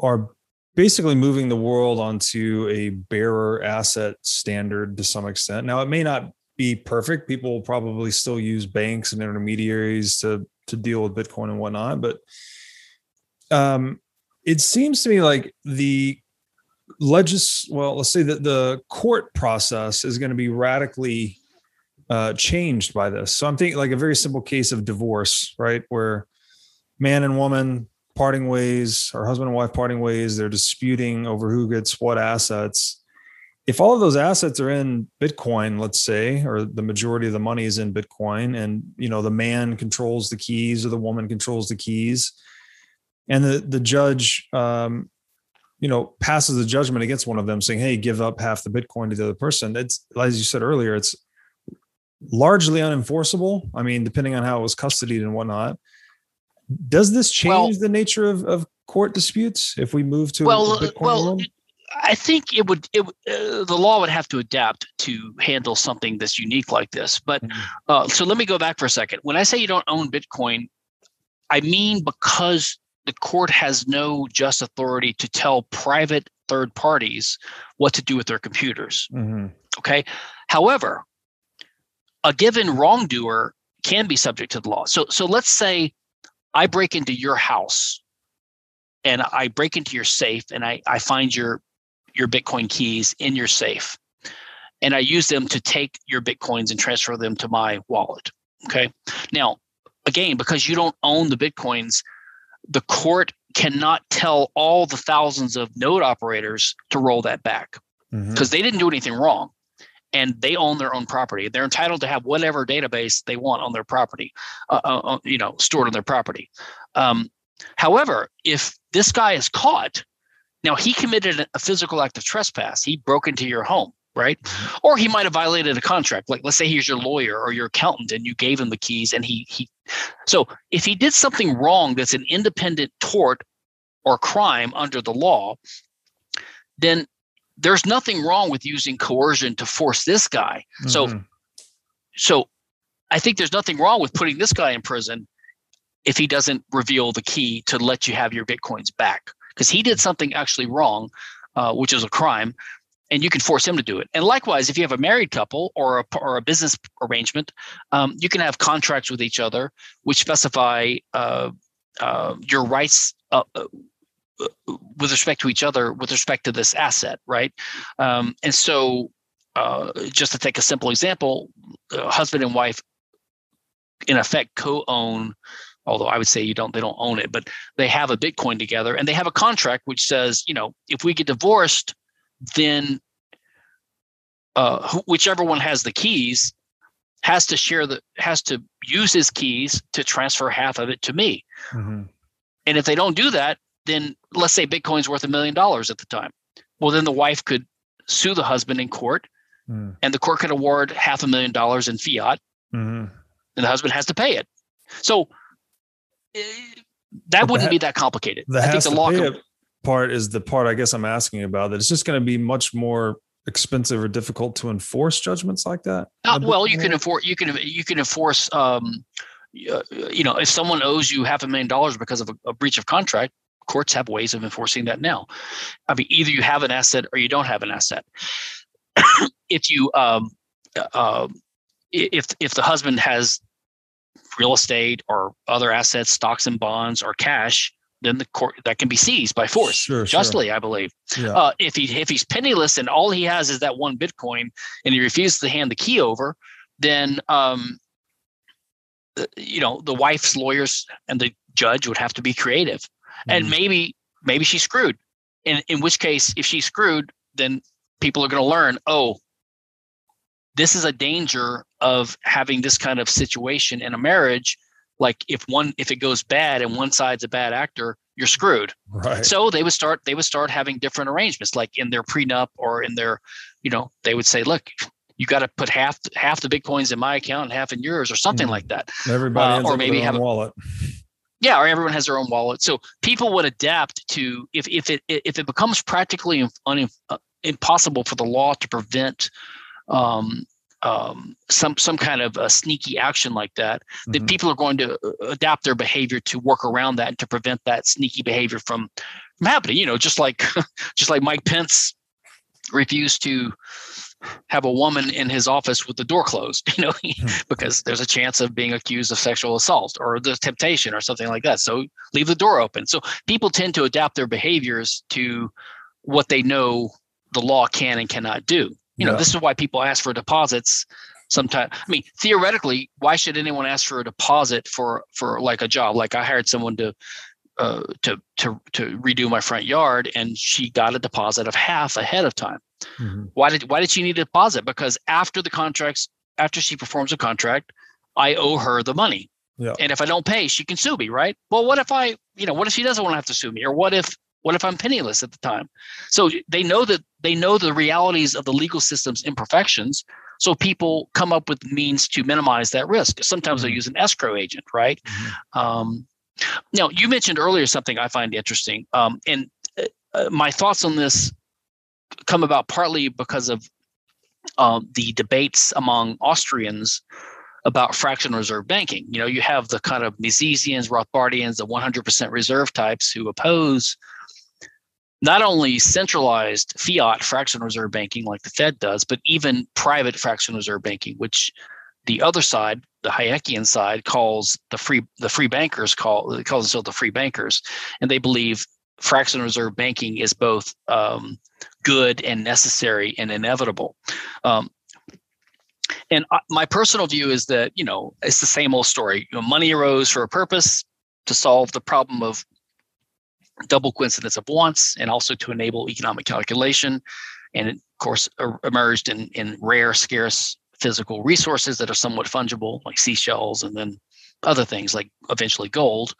are basically moving the world onto a bearer asset standard to some extent. Now, it may not be perfect. People will probably still use banks and intermediaries to to deal with Bitcoin and whatnot, but um, it seems to me like the legis well let's say that the court process is going to be radically uh, changed by this. So i'm thinking like a very simple case of divorce right? Where man and woman parting ways or husband and wife parting ways they're disputing over who gets what assets if all of those assets are in bitcoin let's say or the majority of the money is in bitcoin and you know the man controls the keys or the woman controls the keys and the the judge um, you know passes a judgment against one of them saying hey give up half the bitcoin to the other person it's as you said earlier it's largely unenforceable i mean depending on how it was custodied and whatnot does this change well, the nature of, of court disputes if we move to well, Bitcoin well, world? I think it would. It, uh, the law would have to adapt to handle something that's unique like this. But mm-hmm. uh, so let me go back for a second. When I say you don't own Bitcoin, I mean because the court has no just authority to tell private third parties what to do with their computers. Mm-hmm. Okay. However, a given wrongdoer can be subject to the law. So, so let's say I break into your house and I break into your safe and I, I find your your Bitcoin keys in your safe. And I use them to take your Bitcoins and transfer them to my wallet. Okay. Now, again, because you don't own the Bitcoins, the court cannot tell all the thousands of node operators to roll that back because mm-hmm. they didn't do anything wrong and they own their own property they're entitled to have whatever database they want on their property uh, uh, uh, you know stored on their property um, however if this guy is caught now he committed a physical act of trespass he broke into your home right? Mm-hmm. Or he might have violated a contract. Like let's say he's your lawyer or your accountant and you gave him the keys and he he so if he did something wrong that's an independent tort or crime under the law, then there's nothing wrong with using coercion to force this guy. Mm-hmm. So so I think there's nothing wrong with putting this guy in prison if he doesn't reveal the key to let you have your bitcoins back because he did something actually wrong, uh, which is a crime and you can force him to do it. And likewise, if you have a married couple or a, or a business arrangement, um, you can have contracts with each other which specify uh, uh, your rights uh, uh with respect to each other, with respect to this asset, right? Um, and so, uh, just to take a simple example, husband and wife, in effect, co-own although I would say you don't they don't own it, but they have a Bitcoin together and they have a contract which says, you know, if we get divorced, then uh, whichever one has the keys has to share the has to use his keys to transfer half of it to me. Mm-hmm. And if they don't do that, then let's say Bitcoin's worth a million dollars at the time. Well, then the wife could sue the husband in court, mm. and the court could award half a million dollars in fiat, mm-hmm. and the husband has to pay it. So that but wouldn't ha- be that complicated. I think the law. Part is the part I guess I'm asking about that it's just going to be much more expensive or difficult to enforce judgments like that? Uh, well, you can enforce you can you can enforce um, uh, you know if someone owes you half a million dollars because of a, a, breach of contract, courts have ways of enforcing that now. I mean, either you have an asset or you don't have an asset. if you um, uh, if if the husband has real estate or other assets, stocks and bonds or cash, then the court that can be seized by force sure, justly sure. i believe yeah. uh, if he if he's penniless and all he has is that one bitcoin and he refuses to hand the key over then um, you know the wife's lawyers and the judge would have to be creative mm-hmm. and maybe maybe she's screwed in in which case if she's screwed then people are going to learn oh this is a danger of having this kind of situation in a marriage. Like if one if it goes bad and one side's a bad actor you're screwed. Right. So they would start they would start having different arrangements like in their prenup or in their you know they would say look you got to put half half the bitcoins in my account and half in yours or something mm. like that. Everybody uh, or maybe have a wallet. Yeah or everyone has their own wallet. So people would adapt to if if it if it becomes practically un, uh, impossible for the law to prevent um, um, some some kind of a sneaky action like that, mm-hmm. then people are going to uh, adapt their behavior to work around that and to prevent that sneaky behavior from from happening. You know, just like just like Mike Pence refused to have a woman in his office with the door closed, you know, hmm. because there's a chance of being accused of sexual assault or the temptation or something like that. So leave the door open. So people tend to adapt their behaviors to what they know the law can and cannot do. You know, yeah. this is why people ask for deposits sometimes. I mean, theoretically, why should anyone ask for a deposit for for like a job? Like I hired someone to uh, to to to redo my front yard, and she got a deposit of half ahead of time. Mm-hmm. Why did why did she need a deposit? Because after the contracts, after she performs a contract, I owe her the money. Yeah. And if I don't pay, she can sue me, right? Well, what if I, you know, what if she doesn't want to have to sue me? Or what if what if I'm penniless at the time? So they know that they know the realities of the legal system's imperfections. So people come up with means to minimize that risk. Sometimes mm-hmm. they use an escrow agent, right? Mm-hmm. Um, now, you mentioned earlier something I find interesting, um, and uh, uh, my thoughts on this come about partly because of um, the debates among Austrians about fractional reserve banking. You know, you have the kind of Misesians, Rothbardians, the 100% reserve types who oppose not only centralized fiat fractional reserve banking like the Fed does, but even private fractional reserve banking, which the other side, the Hayekian side, calls the free the free bankers call they call themselves the free bankers, and they believe fractional reserve banking is both um, good and necessary and inevitable. Um, and my personal view is that you know it's the same old story. You know, money arose for a purpose to solve the problem of double coincidence of wants and also to enable economic calculation. And of course, emerged in, in rare, scarce physical resources that are somewhat fungible, like seashells, and then other things like eventually gold.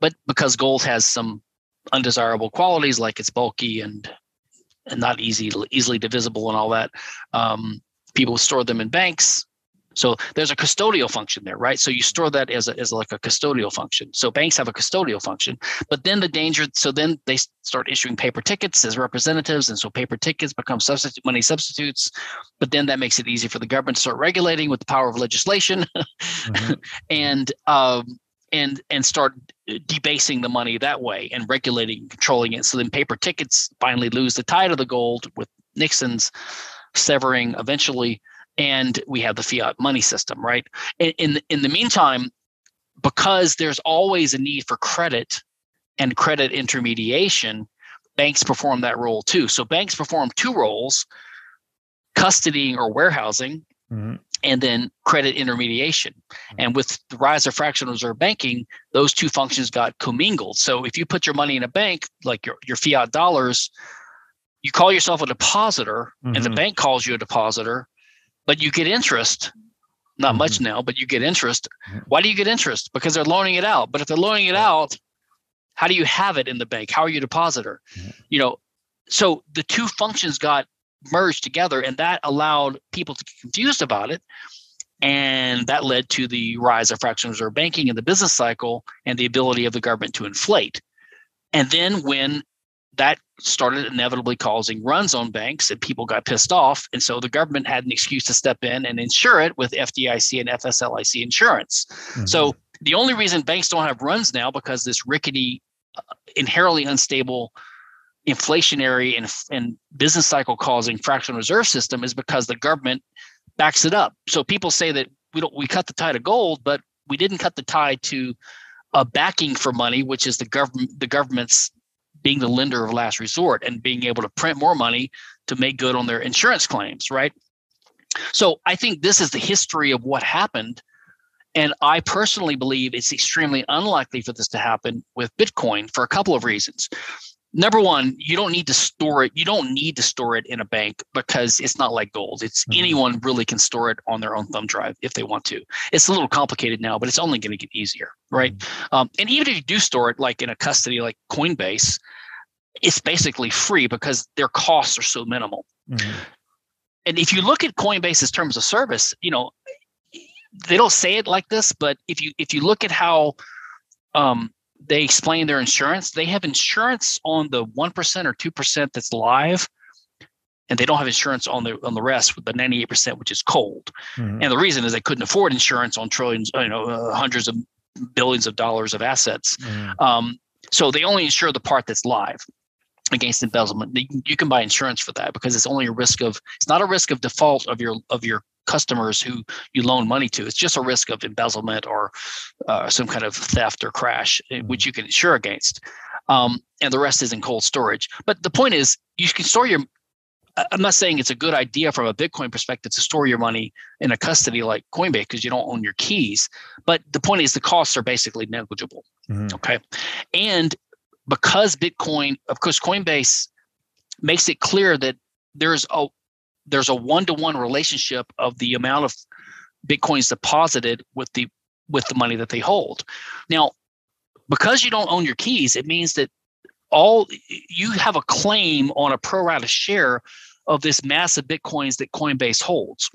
But because gold has some undesirable qualities, like it's bulky and and not easy easily divisible and all that, um, people store them in banks so there's a custodial function there, right? So you store that as, a, as like a custodial function. So banks have a custodial function, but then the danger, so then they start issuing paper tickets as representatives. And so paper tickets become substitute money substitutes, but then that makes it easy for the government to start regulating with the power of legislation mm-hmm. and, um, and, and start debasing the money that way and regulating and controlling it. So then paper tickets finally lose the tide of the gold with Nixon's severing eventually and we have the fiat money system, right? In, in, in the meantime, because there's always a need for credit and credit intermediation, banks perform that role too. So banks perform two roles custodying or warehousing, mm-hmm. and then credit intermediation. Mm-hmm. And with the rise of fractional reserve banking, those two functions got commingled. So if you put your money in a bank, like your, your fiat dollars, you call yourself a depositor, mm-hmm. and the mm-hmm. bank calls you a depositor, but you get interest. Not mm-hmm. much now but you get interest. Why do you get interest? Because they're loaning it out. But if they're loaning it out how do you have it in the bank? How are you a depositor? Mm-hmm. you know so the two functions got merged together and that allowed people to get confused about it. And that led to the rise of fractional reserve banking in the business cycle and the ability of the government to inflate. And then when that started inevitably causing runs on banks and people got pissed off. And so the government had an excuse to step in and insure it with FDIC and FSLIC insurance. Mm-hmm. So the only reason banks don't have runs now because this rickety, uh, inherently unstable inflationary and, and business cycle causing fractional reserve system is because the government backs it up. So people say that we don't we cut the tie to gold, but we didn't cut the tie to a backing for money, which is the government the government's being the lender of last resort and being able to print more money to make good on their insurance claims, right? So I think this is the history of what happened. and I personally believe it's extremely unlikely for this to happen with Bitcoin for a couple of reasons number one you don't need to store it you don't need to store it in a bank because it's not like gold it's mm-hmm. anyone really can store it on their own thumb drive if they want to it's a little complicated now but it's only going to get easier right mm-hmm. um, and even if you do store it like in a custody like coinbase it's basically free because their costs are so minimal mm-hmm. and if you look at coinbase's terms of service you know they don't say it like this but if you if you look at how um, they explain their insurance. They have insurance on the one percent or two percent that's live, and they don't have insurance on the on the rest with the ninety eight percent which is cold. Mm-hmm. And the reason is they couldn't afford insurance on trillions, you know, uh, hundreds of billions of dollars of assets. Mm-hmm. Um, so they only insure the part that's live against embezzlement. You can buy insurance for that because it's only a risk of it's not a risk of default of your of your customers who you loan money to. It's just a risk of embezzlement or uh, some kind of theft or crash, eh, which mm-hmm. you can insure against. Um, and the rest is in cold storage. But the point is, you can store your. I'm not saying it's a good idea from a Bitcoin perspective to store your money in a custody like Coinbase because you don't own your keys. But the point is, the costs are basically negligible. Mm-hmm. Okay, and because Bitcoin, of course, Coinbase makes it clear that there's a there's a one-to-one relationship of the amount of bitcoins deposited with the with the money that they hold. Now because you don't own your keys it means that all you have a claim on a pro rata share of this massive bitcoins that coinbase holds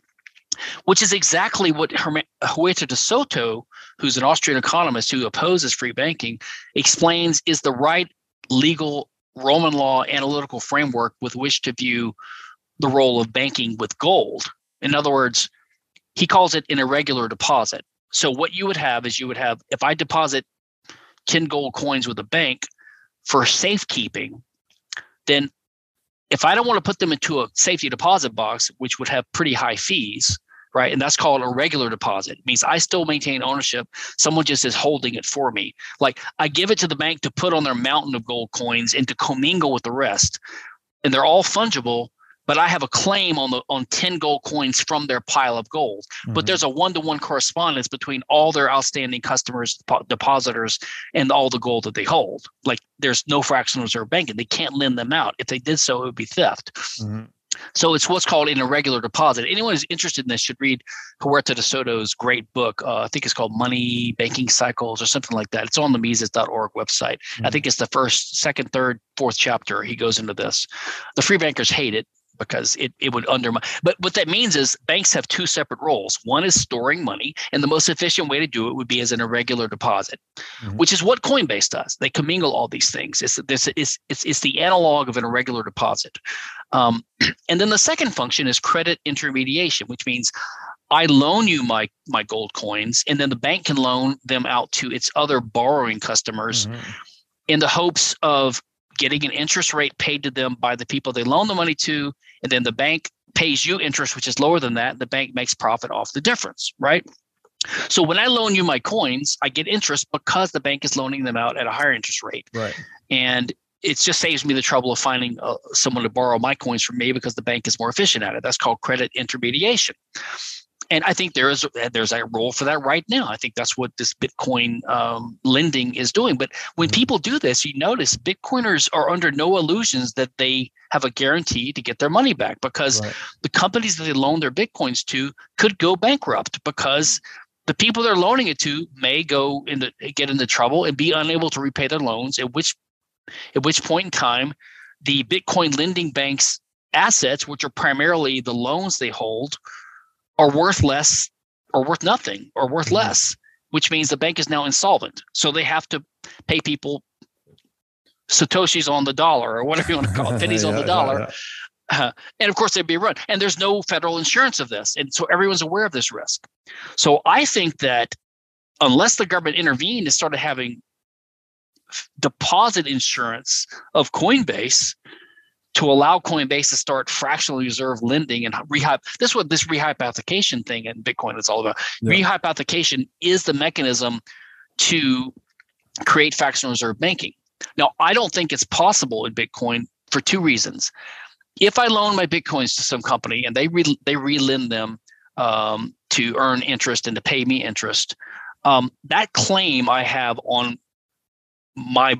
which is exactly what Huerta de Soto, who's an Austrian economist who opposes free banking, explains is the right legal Roman law analytical framework with which to view the role of banking with gold. In other words, he calls it an irregular deposit. So what you would have is you would have if I deposit 10 gold coins with a bank for safekeeping, then if I don't want to put them into a safety deposit box, which would have pretty high fees, right? And that's called a regular deposit. It means I still maintain ownership. Someone just is holding it for me. Like I give it to the bank to put on their mountain of gold coins and to commingle with the rest. And they're all fungible, but I have a claim on the on 10 gold coins from their pile of gold. Mm-hmm. But there's a one-to-one correspondence between all their outstanding customers, depositors, and all the gold that they hold. Like there's no fractional reserve banking. They can't lend them out. If they did so, it would be theft. Mm-hmm. So it's what's called an irregular deposit. Anyone who's interested in this should read Huerta de Soto's great book. Uh, I think it's called Money Banking Cycles or something like that. It's on the Mises.org website. Mm-hmm. I think it's the first, second, third, fourth chapter. He goes into this. The free bankers hate it because it, it would undermine. But what that means is banks have two separate roles. One is storing money, and the most efficient way to do it would be as an irregular deposit, mm-hmm. which is what Coinbase does. They commingle all these things. It's this it's, it's, it's the analog of an irregular deposit. Um, and then the second function is credit intermediation, which means I loan you my my gold coins, and then the bank can loan them out to its other borrowing customers mm-hmm. in the hopes of getting an interest rate paid to them by the people they loan the money to, and then the bank pays you interest, which is lower than that. The bank makes profit off the difference, right? So when I loan you my coins, I get interest because the bank is loaning them out at a higher interest rate. Right. And it just saves me the trouble of finding uh, someone to borrow my coins from me because the bank is more efficient at it. That's called credit intermediation and I think there is there's a role for that right now. I think that's what this Bitcoin um, lending is doing. But when mm-hmm. people do this, you notice Bitcoiners are under no illusions that they have a guarantee to get their money back because right. the companies that they loan their Bitcoins to could go bankrupt because the people they're loaning it to may go into get into trouble and be unable to repay their loans. At which at which point in time, the Bitcoin lending banks assets, which are primarily the loans they hold, are worth less or worth nothing or worth mm-hmm. less, which means the bank is now insolvent. So they have to pay people satoshis on the dollar or whatever you want to call it, pennies yeah, on the dollar. Yeah, yeah. Uh, and of course, they'd be run. And there's no federal insurance of this. And so everyone's aware of this risk. So I think that unless the government intervened and started having deposit insurance of Coinbase, to allow Coinbase to start fractional reserve lending and rehype. This is what this rehypothecation thing in Bitcoin is all about. Yeah. Rehypothecation is the mechanism to create fractional reserve banking. Now, I don't think it's possible in Bitcoin for two reasons. If I loan my bitcoins to some company and they re, they relend them um, to earn interest and to pay me interest. Um, that claim I have on my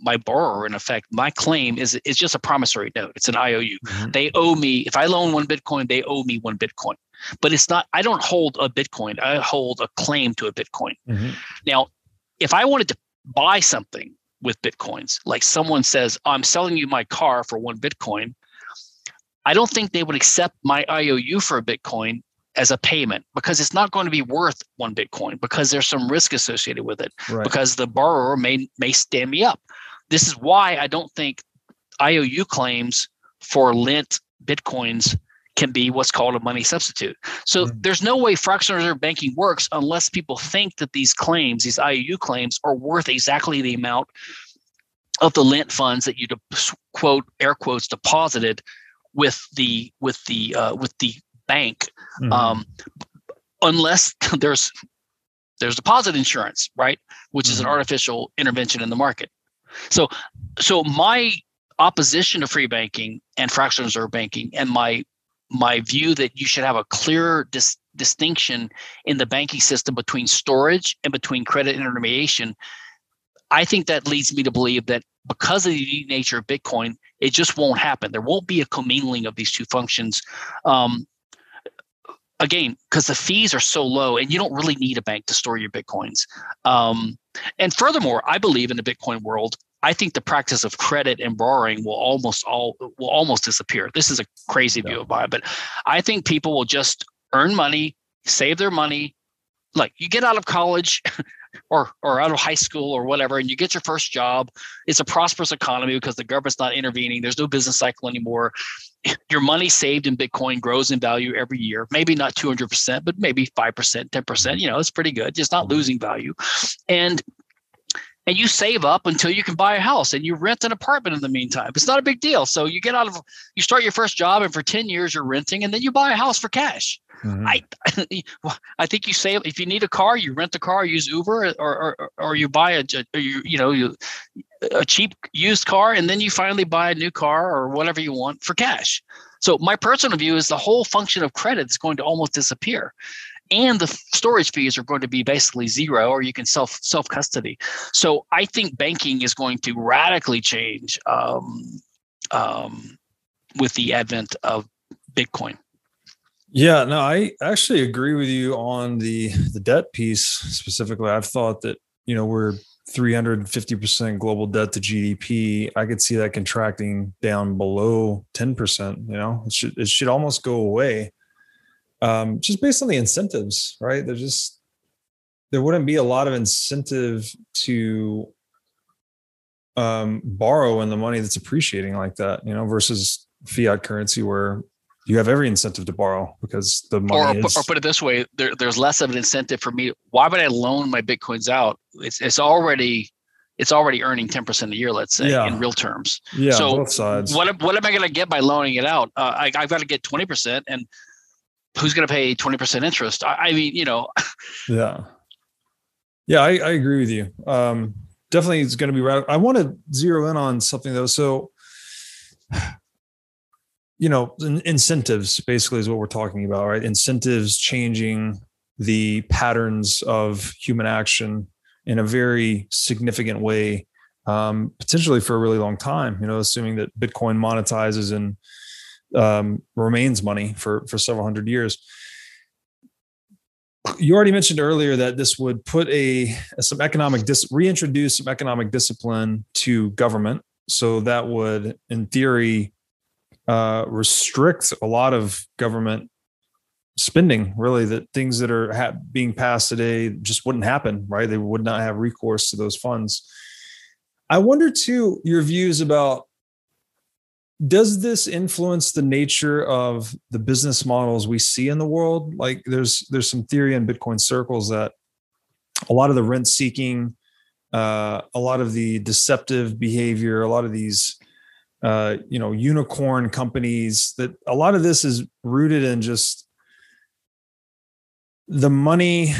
my borrower in effect my claim is is just a promissory note it's an iou mm-hmm. they owe me if i loan one bitcoin they owe me one bitcoin but it's not i don't hold a bitcoin i hold a claim to a bitcoin mm-hmm. now if i wanted to buy something with bitcoins like someone says i'm selling you my car for one bitcoin i don't think they would accept my iou for a bitcoin as a payment because it's not going to be worth one bitcoin because there's some risk associated with it right. because the borrower may may stand me up this is why i don't think iou claims for lent bitcoins can be what's called a money substitute so mm-hmm. there's no way fractional reserve banking works unless people think that these claims these iou claims are worth exactly the amount of the lent funds that you de- quote air quotes deposited with the with the uh, with the bank mm-hmm. um, unless there's there's deposit insurance right which mm-hmm. is an mm-hmm. artificial intervention in the market so so my opposition to free banking and fractional reserve banking and my my view that you should have a clear dis- distinction in the banking system between storage and between credit intermediation i think that leads me to believe that because of the unique nature of bitcoin it just won't happen. There won't be a commingling of these two functions. Um, again because the fees are so low and you don't really need a bank to store your bitcoins. Um, and furthermore i believe in the bitcoin world i think the practice of credit and borrowing will almost all will almost disappear. This is a crazy yeah. view of mine but i think people will just earn money save their money. Like you get out of college or or out of high school or whatever and you get your first job it's a prosperous economy because the government's not intervening there's no business cycle anymore your money saved in bitcoin grows in value every year. Maybe not 200% but maybe 5% 10% you know it's pretty good. Just not mm-hmm. losing value. And and you save up until you can buy a house and you rent an apartment in the meantime it's not a big deal so you get out of you start your first job and for 10 years you're renting and then you buy a house for cash Mm-hmm. I I think you say if you need a car, you rent a car, use Uber, or or, or you buy a you you know you a cheap used car, and then you finally buy a new car or whatever you want for cash. So my personal view is the whole function of credit is going to almost disappear, and the storage fees are going to be basically zero, or you can self self custody. So I think banking is going to radically change um, um, with the advent of Bitcoin. Yeah, no, I actually agree with you on the the debt piece specifically. I've thought that, you know, we're 350% global debt to GDP. I could see that contracting down below 10%, you know. It should it should almost go away. Um, just based on the incentives, right? There's just there wouldn't be a lot of incentive to um, borrow in the money that's appreciating like that, you know, versus fiat currency where you have every incentive to borrow because the money or, is... or put it this way there, there's less of an incentive for me why would i loan my bitcoins out it's, it's already it's already earning 10% a year let's say yeah. in real terms yeah so both sides what, what am i going to get by loaning it out uh, I, i've got to get 20% and who's going to pay 20% interest? I, I, mean you know. Yeah. Yeah I, I agree with you. Um definitely it's going to be right i want to zero in on something though so you know incentives basically is what we're talking about right? Incentives changing the patterns of human action in a very significant way um, potentially for a really long time you know assuming that bitcoin monetizes and um, remains money for for several hundred years. You already mentioned earlier that this would put a some economic dis- reintroduce some economic discipline to government. So that would in theory uh, restrict a lot of government spending really that things that are ha- being passed today just wouldn't happen right? They would not have recourse to those funds. I wonder too your views about does this influence the nature of the business models we see in the world like there's there's some theory in bitcoin circles that a lot of the rent seeking uh, a lot of the deceptive behavior a lot of these uh, you know, unicorn companies. That a lot of this is rooted in just the money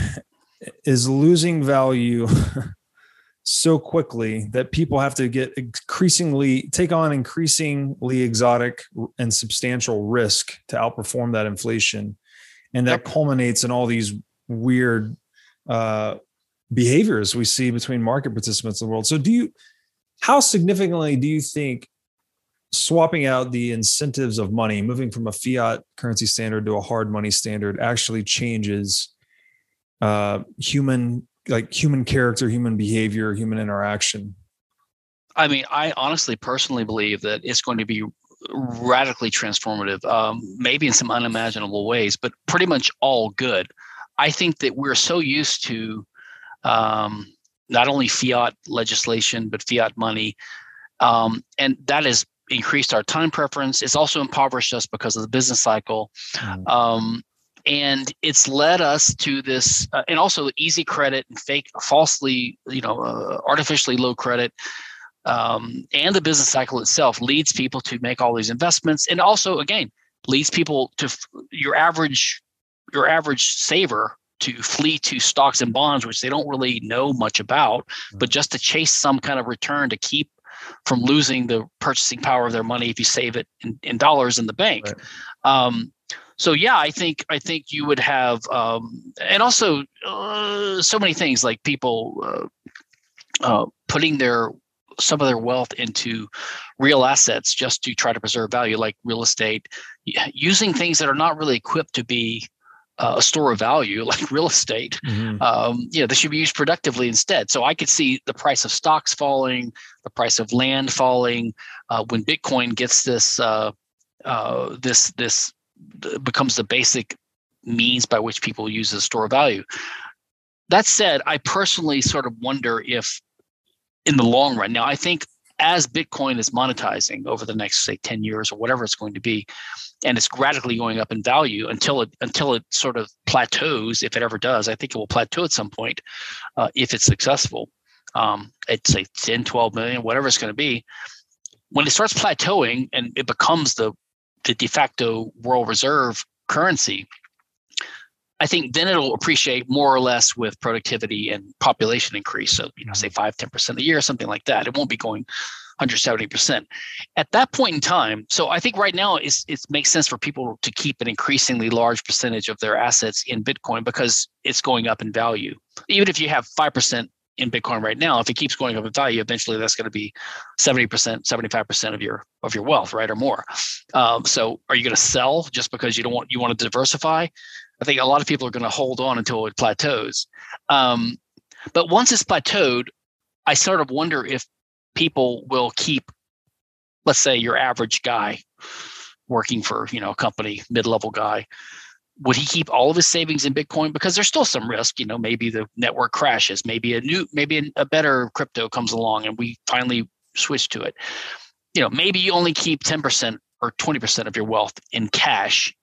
is losing value so quickly that people have to get increasingly take on increasingly exotic and substantial risk to outperform that inflation and that culminates in all these weird uh, behaviors we see between market participants in the world. So, do you? How significantly do you think swapping out the incentives of money, moving from a fiat currency standard to a hard money standard, actually changes uh, human like human character, human behavior, human interaction? I mean, I honestly, personally believe that it's going to be radically transformative, um, maybe in some unimaginable ways, but pretty much all good. I think that we're so used to um, not only fiat legislation, but fiat money. Um, and that has increased our time preference. It's also impoverished us because of the business cycle. Mm. And it's led us to this, uh, and also easy credit and fake, falsely, you know, uh, artificially low credit um, and the business cycle itself leads people to make all these investments. And also again leads people to your average your average saver to flee to stocks and bonds which they don't really know much about but just to chase some kind of return to keep from losing the purchasing power of their money if you save it in, in dollars in the bank. Right. um, so yeah i think i think you would have um, and also uh, so many things like people uh, uh, putting their some of their wealth into real assets just to try to preserve value, like real estate, using things that are not really equipped to be uh, a store of value, like real estate. Mm-hmm. Um, you know, they should be used productively instead. So I could see the price of stocks falling, the price of land falling. Uh, when Bitcoin gets this, uh, uh this this becomes the basic means by which people use a store of value. That said, I personally sort of wonder if in the long run. Now, I think as Bitcoin is monetizing over the next say 10 years or whatever it's going to be, and it's gradually going up in value until it until it sort of plateaus, if it ever does. I think it will plateau at some point uh, if it's successful. Um, at say 10, 12 million, whatever it's going to be. When it starts plateauing and it becomes the the de facto world reserve currency, I think then it'll appreciate more or less with productivity and population increase. So, you know, say mm-hmm. five, 10% a year, something like that. It won't be going 170%. At that point in time, so I think right now it's, it makes sense for people to keep an increasingly large percentage of their assets in Bitcoin because it's going up in value. Even if you have 5% in Bitcoin right now, if it keeps going up in value, eventually that's going to be 70%, 75% of your of your wealth, right, or more. Um, so, are you going to sell just because you don't want you want to diversify? I think a lot of people are going to hold on until it plateaus. Um, but once it's plateaued, I sort of wonder if people will keep, let's say, your average guy working for you know a company, mid-level guy. Would he keep all of his savings in Bitcoin? Because there's still some risk. You know, maybe the network crashes, maybe a new, maybe a, better crypto comes along, and we finally switch to it. You know, maybe you only keep 10% or 20% of your wealth in cash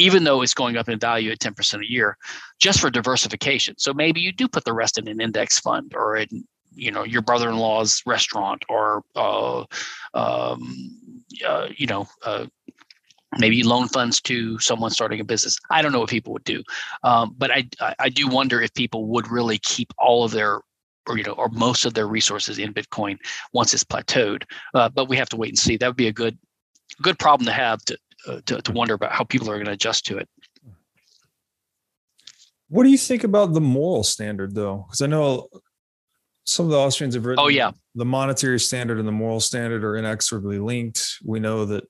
even though it's going up in value at 10% a year, just for diversification. So maybe you do put the rest in an index fund or in you know your brother-in-law's restaurant or uh, um, uh, you know uh, maybe loan funds to someone starting a business. I don't know what people would do, um, but I I do wonder if people would really keep all of their or you know or most of their resources in Bitcoin once it's plateaued. Uh, but we have to wait and see. That would be a good good problem to have to uh, to, to wonder about how people are going to adjust to it. What do you think about the moral standard, though? Because I know some of the Austrians have written. Oh yeah, the monetary standard and the moral standard are inexorably linked. We know that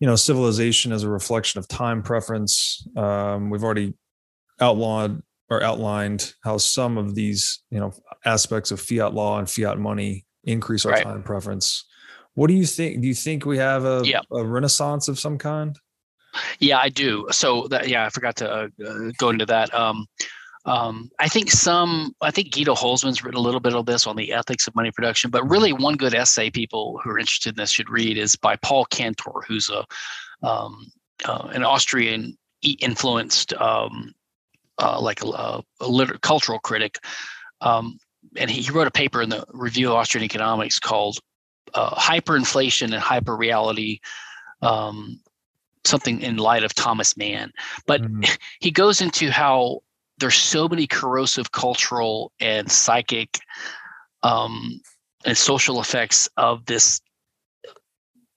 you know civilization is a reflection of time preference. Um, we've already outlawed or outlined how some of these you know aspects of fiat law and fiat money increase our right. time preference. What do you think? Do you think we have a, yeah. a renaissance of some kind? Yeah, I do. So that yeah, I forgot to uh, go into that. Um, um, I think some, I think Guido Hülsmann's written a little bit of this on the ethics of money production, but really one good essay people who are interested in this should read is by Paul Cantor, who's a um, uh, an Austrian influenced um, uh, like a, a, a liter- cultural critic. Um, and he, he wrote a paper in the Review of Austrian Economics called uh, hyperinflation and Hyperreality." um, something in light of Thomas Mann. But mm-hmm. he goes into how there's so many corrosive cultural and psychic um, and social effects of this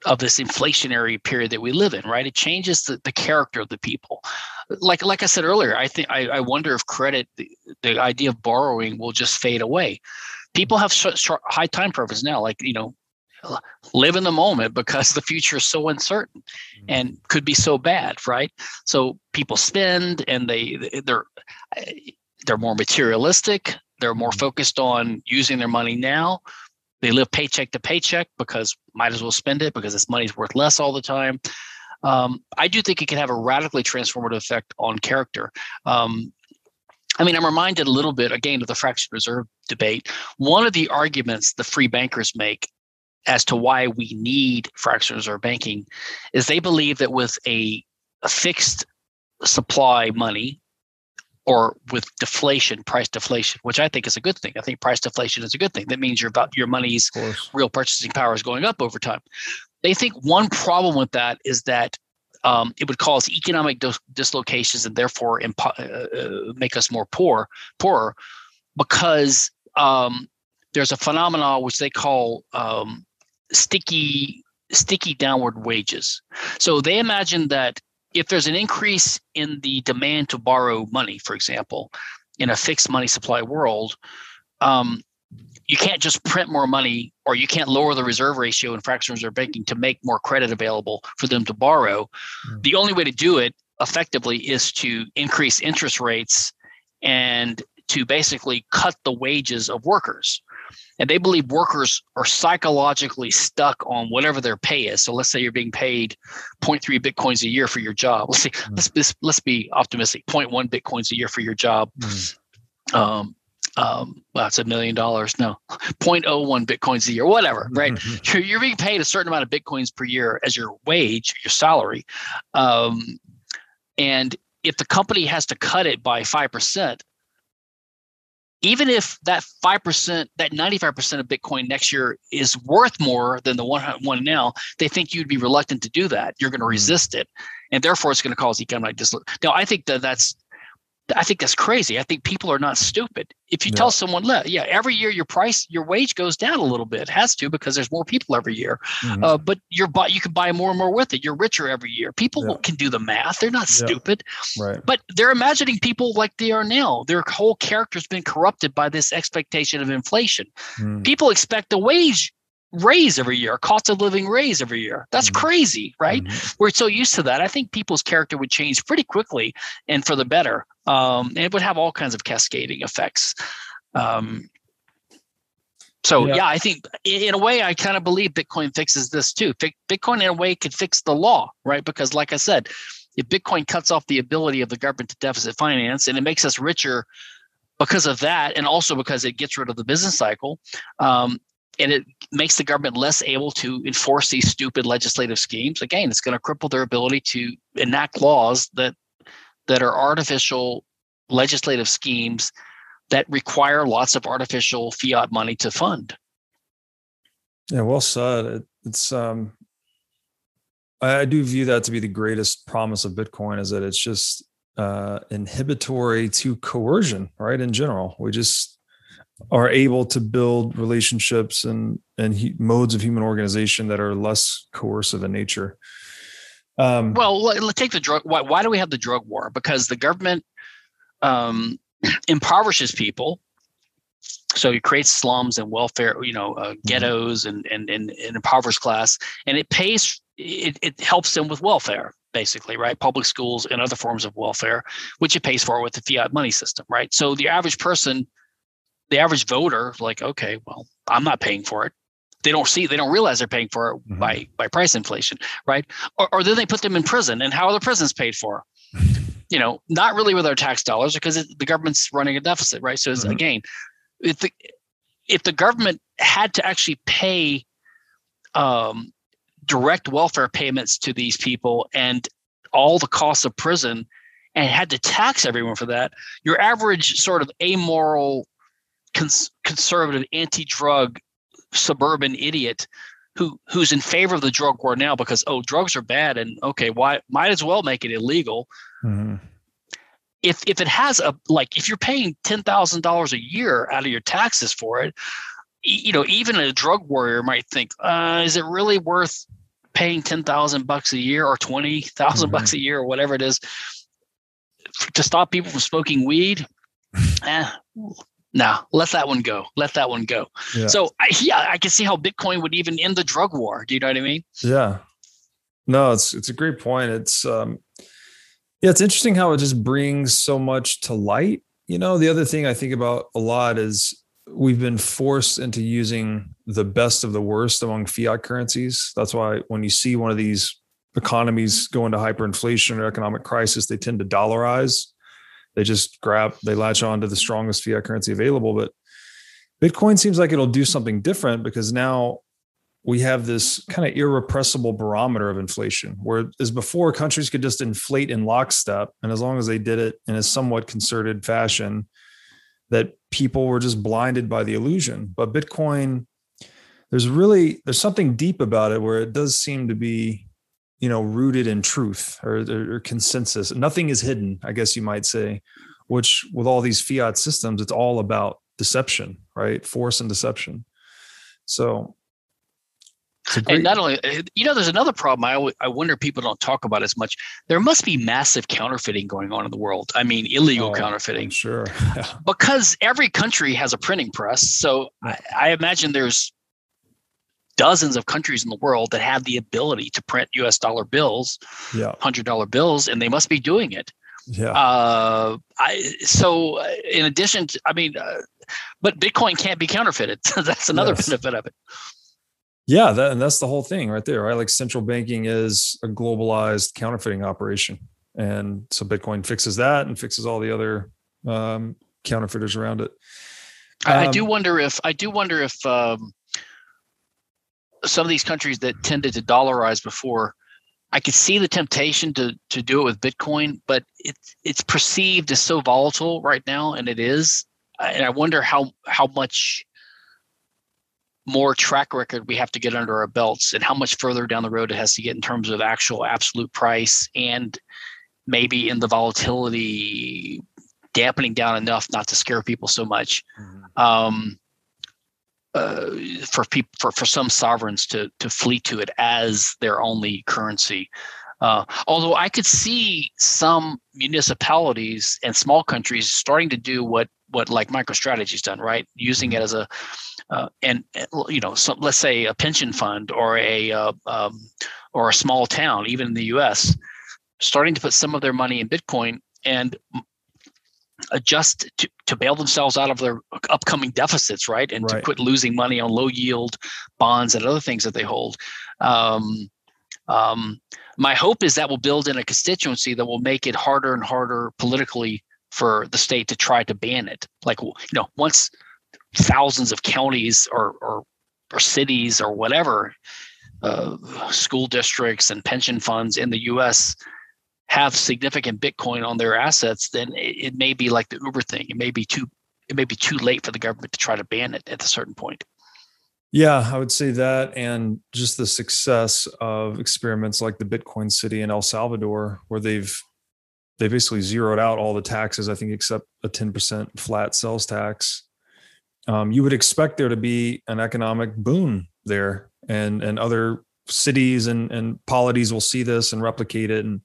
of this inflationary period that we live in, right? It changes the, the character of the people. Like like I said earlier, I think I, wonder if credit, the, the idea of borrowing, will just fade away. People have sh- high time preference now, like you know, live in the moment because the future is so uncertain mm-hmm. and could be so bad, right? So people spend and they they're they're more materialistic. They're more mm-hmm. focused on using their money now they live paycheck to paycheck because might as well spend it because this money's worth less all the time. Um, I do think it can have a radically transformative effect on character. Um, I mean, I'm reminded a little bit again of the fraction reserve debate. One of the arguments the free bankers make as to why we need fractional reserve banking is they believe that with a, a fixed supply money or with deflation, price deflation, which I think is a good thing. I think price deflation is a good thing. That means your your money's real purchasing power is going up over time. They think one problem with that is that um, it would cause economic dis- dislocations and therefore impo- uh, uh, make us more poor, poorer, because um, there's a phenomenon which they call um, sticky sticky downward wages. So they imagine that if there's an increase in the demand to borrow money, for example, in a fixed money supply world, um, you can't just print more money or you can't lower the reserve ratio in fractional reserve banking to make more credit available for them to borrow. Mm. The only way to do it effectively is to increase interest rates and to basically cut the wages of workers and they believe workers are psychologically stuck on whatever their pay is. So let's say you're being paid 0.3 bitcoins a year for your job. Let's see, mm. let's, let's let's be optimistic. 0.1 bitcoins a year for your job. Mm. Um, um, well, it's a million dollars. No, 0.01 bitcoins a year, whatever, right? Mm-hmm. You're, you're being paid a certain amount of bitcoins per year as your wage, your salary. Um, and if the company has to cut it by 5%, even if that 5%, that 95% of Bitcoin next year is worth more than the one, one now, they think you'd be reluctant to do that. You're going to mm. resist it. And therefore, it's going to cause economic dislocation. Now, I think that that's I think that's crazy. I think people are not stupid. If you yeah. tell someone, look, yeah, every year your price, your wage goes down a little bit, it has to because there's more people every year. Mm-hmm. Uh, but you're you can buy more and more with it. You're richer every year. People yeah. can do the math. They're not yeah. stupid. Right. But they're imagining people like they are now. Their whole character's been corrupted by this expectation of inflation. Mm. People expect the wage raise every year, cost of living raise every year. That's mm-hmm. crazy, right? Mm-hmm. We're so used to that. I think people's character would change pretty quickly and for the better. Um, and it would have all kinds of cascading effects. Um, so yeah. yeah. I think in a way, I kind of believe Bitcoin fixes this too. Bitcoin in a way could fix the law, right? Because like I said, if Bitcoin cuts off the ability of the government to deficit finance and it makes us richer because of that, and also because it gets rid of the business cycle, um, and it makes the government less able to enforce these stupid legislative schemes. Again, it's going to cripple their ability to enact laws that that are artificial legislative schemes that require lots of artificial fiat money to fund. Yeah, well said. It, it's um, I, I do view that to be the greatest promise of Bitcoin is that it's just uh, inhibitory to coercion, right? In general, we just are able to build relationships and and he, modes of human organization that are less coercive in nature. Um, well, let's take the drug. Why, why do we have the drug war? Because the government um, impoverishes people. So it creates slums and welfare, you know, uh, mm-hmm. ghettos and, and, and, and impoverished class, and it pays, it, it helps them with welfare, basically, right? Public schools and other forms of welfare, which it pays for with the fiat money system, right? So the average person, the average voter, like, okay, well, I'm not paying for it they don't see they don't realize they're paying for it mm-hmm. by by price inflation right or, or then they put them in prison and how are the prisons paid for you know not really with our tax dollars because it, the government's running a deficit right so mm-hmm. again if the if the government had to actually pay um, direct welfare payments to these people and all the costs of prison and had to tax everyone for that your average sort of amoral cons- conservative anti-drug suburban idiot who who's in favor of the drug war now because oh drugs are bad and okay why might as well make it illegal mm-hmm. if if it has a like if you're paying $10,000 a year out of your taxes for it you know even a drug warrior might think uh, is it really worth paying 10,000 bucks a year or 20,000 mm-hmm. bucks a year or whatever it is to stop people from smoking weed. eh, no, let that one go. Let that one go. Yeah. So I, yeah, I can see how Bitcoin would even end the drug war. Do you know what I mean? Yeah. No, it's it's a great point. It's um yeah, it's interesting how it just brings so much to light. You know, the other thing I think about a lot is we've been forced into using the best of the worst among fiat currencies. That's why when you see one of these economies go into hyperinflation or economic crisis, they tend to dollarize they just grab, they latch on to the strongest fiat currency available. But Bitcoin seems like it'll do something different because now we have this kind of irrepressible barometer of inflation, where as before countries could just inflate in lockstep. And as long as they did it in a somewhat concerted fashion, that people were just blinded by the illusion. But Bitcoin, there's really there's something deep about it where it does seem to be you know rooted in truth or, or, consensus. Nothing is hidden i guess you might say which with all these fiat systems it's all about deception right? Force and deception. So and not only eh, you know there's another problem I, I wonder people don't talk about as much. There must be massive counterfeiting going on in the world. I mean illegal oh, counterfeiting. I'm sure. Because every country has a printing press so I, I imagine there's dozens of countries in the world that have the ability to print US dollar bills, yeah. $100 bills, and they must be doing it. Yeah. Uh, I, so uh, in addition to, I mean, uh, but Bitcoin can't be counterfeited. that's another yes. benefit of it. Yeah. That, and that's the whole thing right there, right? Like central banking is a globalized counterfeiting operation. And so Bitcoin fixes that and fixes all the other um, counterfeiters around it. Um, I, I do wonder if, I do wonder if, um, some of these countries that tended to dollarize before, I could see the temptation to to do it with Bitcoin, but it's it's perceived as so volatile right now, and it is. And I wonder how how much more track record we have to get under our belts, and how much further down the road it has to get in terms of actual absolute price, and maybe in the volatility dampening down enough not to scare people so much. Mm-hmm. Um, uh, for people for, for some sovereigns to to flee to it as their only currency. Uh, although I could see some municipalities and small countries starting to do what what like MicroStrategy's done, right? Using it mm-hmm. as a uh, and, you know, so let's say a pension fund or a uh, um, or a small town, even in the U.S., starting to put some of their money in Bitcoin and adjust to, to bail themselves out of their upcoming deficits, right? And right. to quit losing money on low yield bonds and other things that they hold. Um, um, my hope is that will build in a constituency that will make it harder and harder politically for the state to try to ban it. Like, you know, once thousands of counties or, or, or cities or whatever, uh, school districts and pension funds in the U.S have significant Bitcoin on their assets, then it, it may be like the Uber thing. It may be too it may be too late for the government to try to ban it at a certain point. Yeah, I would say that, and just the success of experiments like the Bitcoin City in El Salvador, where they've they basically zeroed out all the taxes, I think, except a ten percent flat sales tax. Um, you would expect there to be an economic boon there, and and other cities and and polities will see this and replicate it, and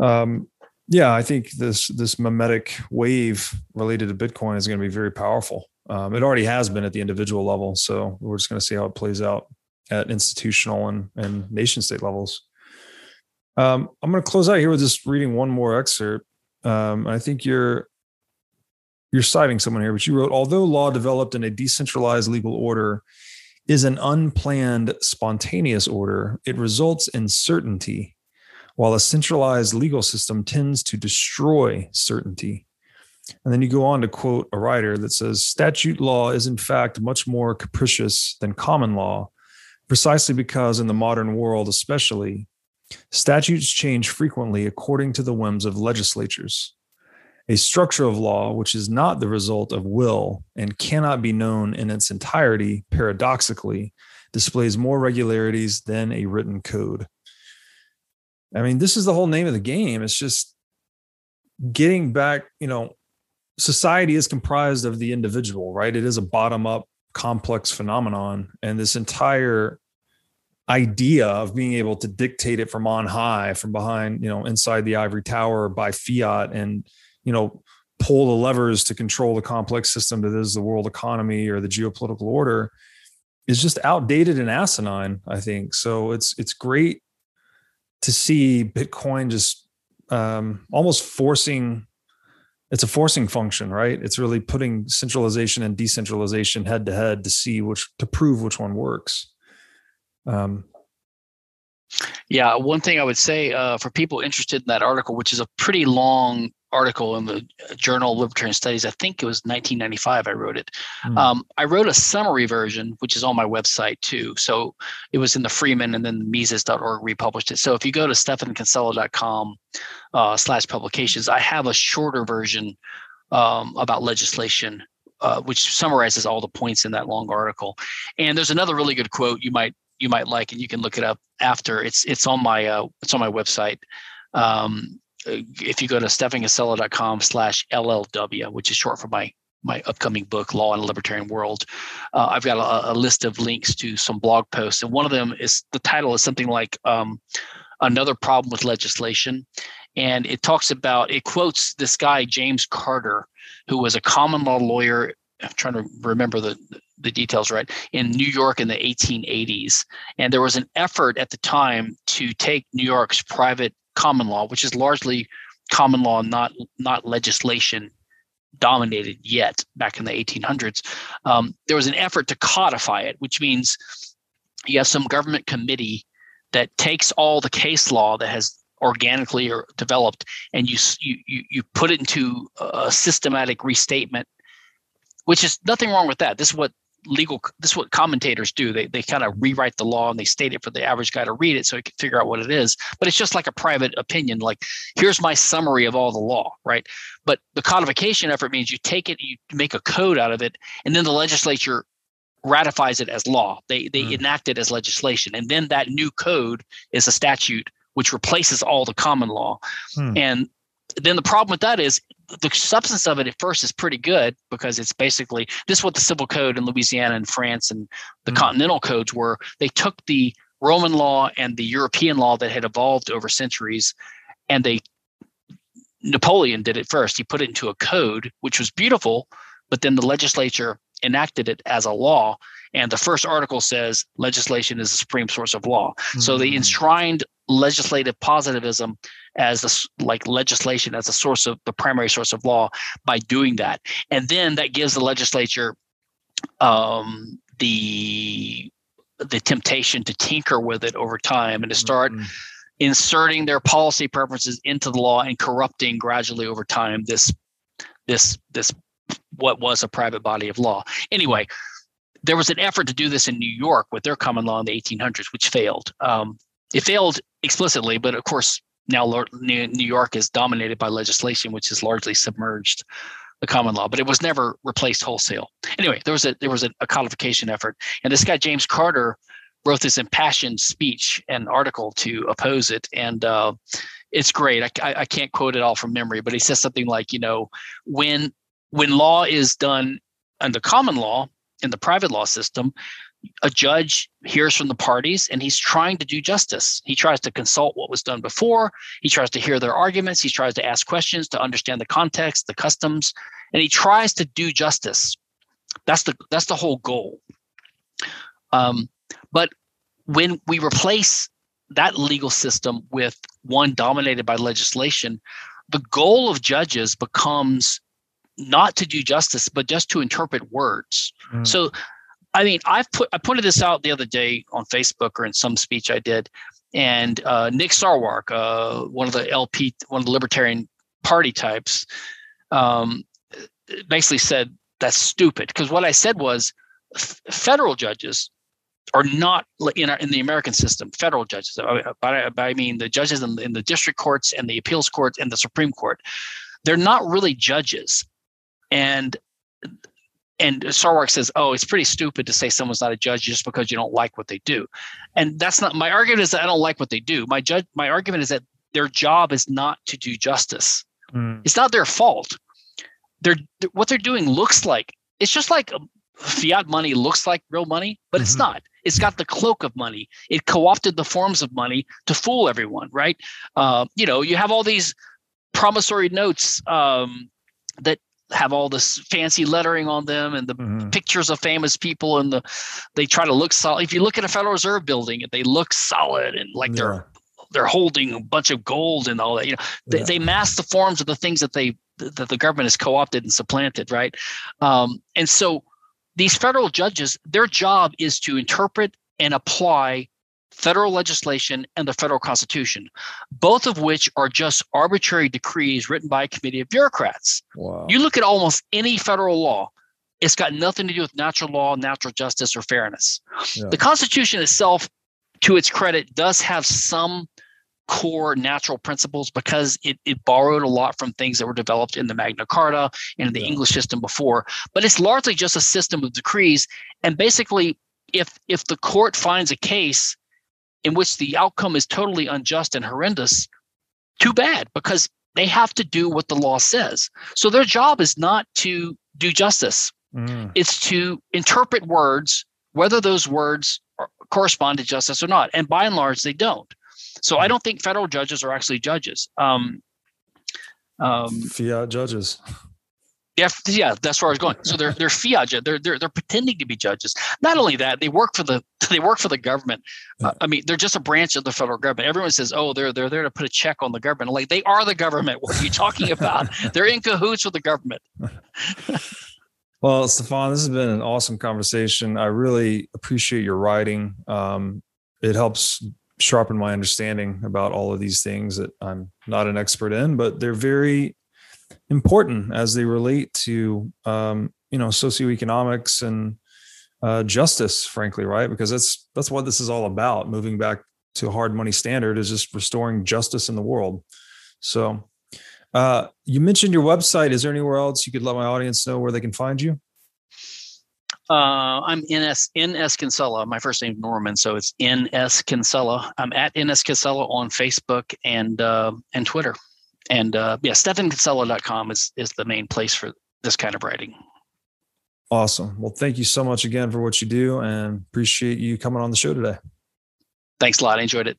um, yeah, I think this this mimetic wave related to Bitcoin is going to be very powerful. Um, it already has been at the individual level, so we're just going to see how it plays out at institutional and and nation state levels. Um, I'm going to close out here with just reading one more excerpt. Um, I think you're you're citing someone here, but you wrote, although law developed in a decentralized legal order is an unplanned, spontaneous order, it results in certainty while a centralized legal system tends to destroy certainty. And then you go on to quote a writer that says statute law is, in fact, much more capricious than common law, precisely because in the modern world, especially, statutes change frequently according to the whims of legislatures. A structure of law which is not the result of will and cannot be known in its entirety, paradoxically, displays more regularities than a written code. I mean, this is the whole name of the game. It's just getting back, you know, society is comprised of the individual, right? It is a bottom up complex phenomenon. And this entire idea of being able to dictate it from on high, from behind, you know, inside the ivory tower by fiat and, you know, pull the levers to control the complex system that is the world economy or the geopolitical order is just outdated and asinine, I think. So it's it's great to see Bitcoin just um, almost forcing it's a forcing function, right? It's really putting centralization and decentralization head to head to see which to prove which one works. Um, yeah, one thing I would say uh, for people interested in that article, which is a pretty long article in the Journal of Libertarian Studies, I think it was 1995 I wrote it. Mm. Um, I wrote a summary version, which is on my website too. So it was in the Freeman and then Mises.org republished it. So if you go to stephankinsella.com uh, slash publications, I have a shorter version um, about legislation uh, which summarizes all the points in that long article. And there's another really good quote you might you might like, and you can look it up after. It's it's on my uh, it's on my website. Um, if you go to stephankinsella.com slash LLW, which is short for my my upcoming book, Law in a Libertarian World, uh, I've got a, a, list of links to some blog posts, and one of them is the title is something like um, "Another Problem with Legislation," and it talks about it quotes this guy James Carter, who was a common law lawyer. I'm trying to remember the the details right in New York in the 1880s, and there was an effort at the time to take New York's private common law, which is largely common law, not not legislation dominated yet back in the 1800s. Um, there was an effort to codify it, which means you have some government committee that takes all the case law that has organically or developed and you you you put it into a systematic restatement which is nothing wrong with that this is what legal this is what commentators do. They, they kind of rewrite the law and they state it for the average guy to read it so he can figure out what it is. But it's just like a private opinion like here's my summary of all the law right? But the codification effort means you take it you make a code out of it and then the legislature ratifies it as law. They they mm. enact it as legislation and then that new code is a statute which replaces all the common law. Mm. and then the problem with that is the substance of it at first is pretty good because it's basically this is what the civil code in Louisiana and France and the mm. continental codes were. They took the Roman law and the European law that had evolved over centuries, and they Napoleon did it first. He put it into a code, which was beautiful, but then the legislature enacted it as a law. And the first article says legislation is the supreme source of law. Mm-hmm. So they hmm. enshrined legislative positivism as the like legislation as a source of the primary source of law by doing that and then that gives the legislature um, the the temptation to tinker with it over time and to start mm-hmm. inserting their policy preferences into the law and corrupting gradually over time this this this what was a private body of law anyway there was an effort to do this in New York with their common law in the 1800s, which failed. Um, it failed explicitly, but of course, now New York is dominated by legislation, which has largely submerged the common law, but it was never replaced wholesale. Anyway, there was a there was a, a codification effort, and this guy James Carter wrote this impassioned speech and article to oppose it, and uh, it's great. I, I can't quote it all from memory, but he says something like, you know, when when law is done under common law in the private law system, a judge hears from the parties and he's trying to do justice. He tries to consult what was done before. He tries to hear their arguments. He tries to ask questions to understand the context, the customs, and he tries to do justice. That's the that's the whole goal. Um, but when we replace that legal system with one dominated by legislation, the goal of judges becomes not to do justice, but just to interpret words. Mm. So I mean, I've put I pointed this out the other day on Facebook or in some speech I did, and uh, Nick Sarwark, uh, one of the LP, one of the Libertarian Party types, um, basically said that's stupid because what I said was f- federal judges are not in our, in the American system. Federal judges, but I, I mean the judges in, in the district courts and the appeals courts and the Supreme Court, they're not really judges, and and Sarwark says, "Oh, it's pretty stupid to say someone's not a judge just because you don't like what they do," and that's not my argument. Is that I don't like what they do. My judge, my argument is that their job is not to do justice. Mm. It's not their fault. They're what they're doing looks like it's just like um, fiat money looks like real money, but mm-hmm. it's not. It's got the cloak of money. It co-opted the forms of money to fool everyone, right? Uh, you know, you have all these promissory notes um, that have all this fancy lettering on them and the mm-hmm. pictures of famous people and the they try to look solid. If you look at a Federal Reserve building, they look solid and like yeah. they're they're holding a bunch of gold and all that. You know, they, yeah. they mask the forms of the things that they that the government has co-opted and supplanted, right? Um, and so these federal judges, their job is to interpret and apply federal legislation and the federal constitution, both of which are just arbitrary decrees written by a committee of bureaucrats. Wow. You look at almost any federal law, it's got nothing to do with natural law, natural justice, or fairness. Yeah. The Constitution itself, to its credit, does have some core natural principles because it, it borrowed a lot from things that were developed in the Magna Carta and in the yeah. English system before. But it's largely just a system of decrees. And basically, if if the court finds a case in which the outcome is totally unjust and horrendous, too bad, because they have to do what the law says. So their job is not to do justice. Mm. It's to interpret words, whether those words are, correspond to justice or not. And by and large, they don't. So I don't think federal judges are actually judges. Um, um, fiat judges. Yeah, yeah, that's where I was going. So they're they're fiat. They're they're they're pretending to be judges. Not only that, they work for the they work for the government. Uh, I mean, they're just a branch of the federal government. Everyone says, "Oh, they're they're there to put a check on the government." Like they are the government. What are you talking about? they're in cahoots with the government. well, Stephan, this has been an awesome conversation. I really appreciate your writing. Um, it helps sharpen my understanding about all of these things that I'm not an expert in, but they're very important as they relate to um, you know socioeconomics and uh, justice, frankly, right? Because that's that's what this is all about. Moving back to hard money standard is just restoring justice in the world. So, uh, you mentioned your website. Is there anywhere else you could let my audience know where they can find you? Uh, I'm NS NS Kinsella. My first name Norman, so it's NS Kinsella. I'm at NS Kinsella on Facebook and uh, and Twitter. And uh, yeah, StephanKinsella.com is is the main place for this kind of writing. Awesome. Well, thank you so much again for what you do, and appreciate you coming on the show today. Thanks a lot. I enjoyed it.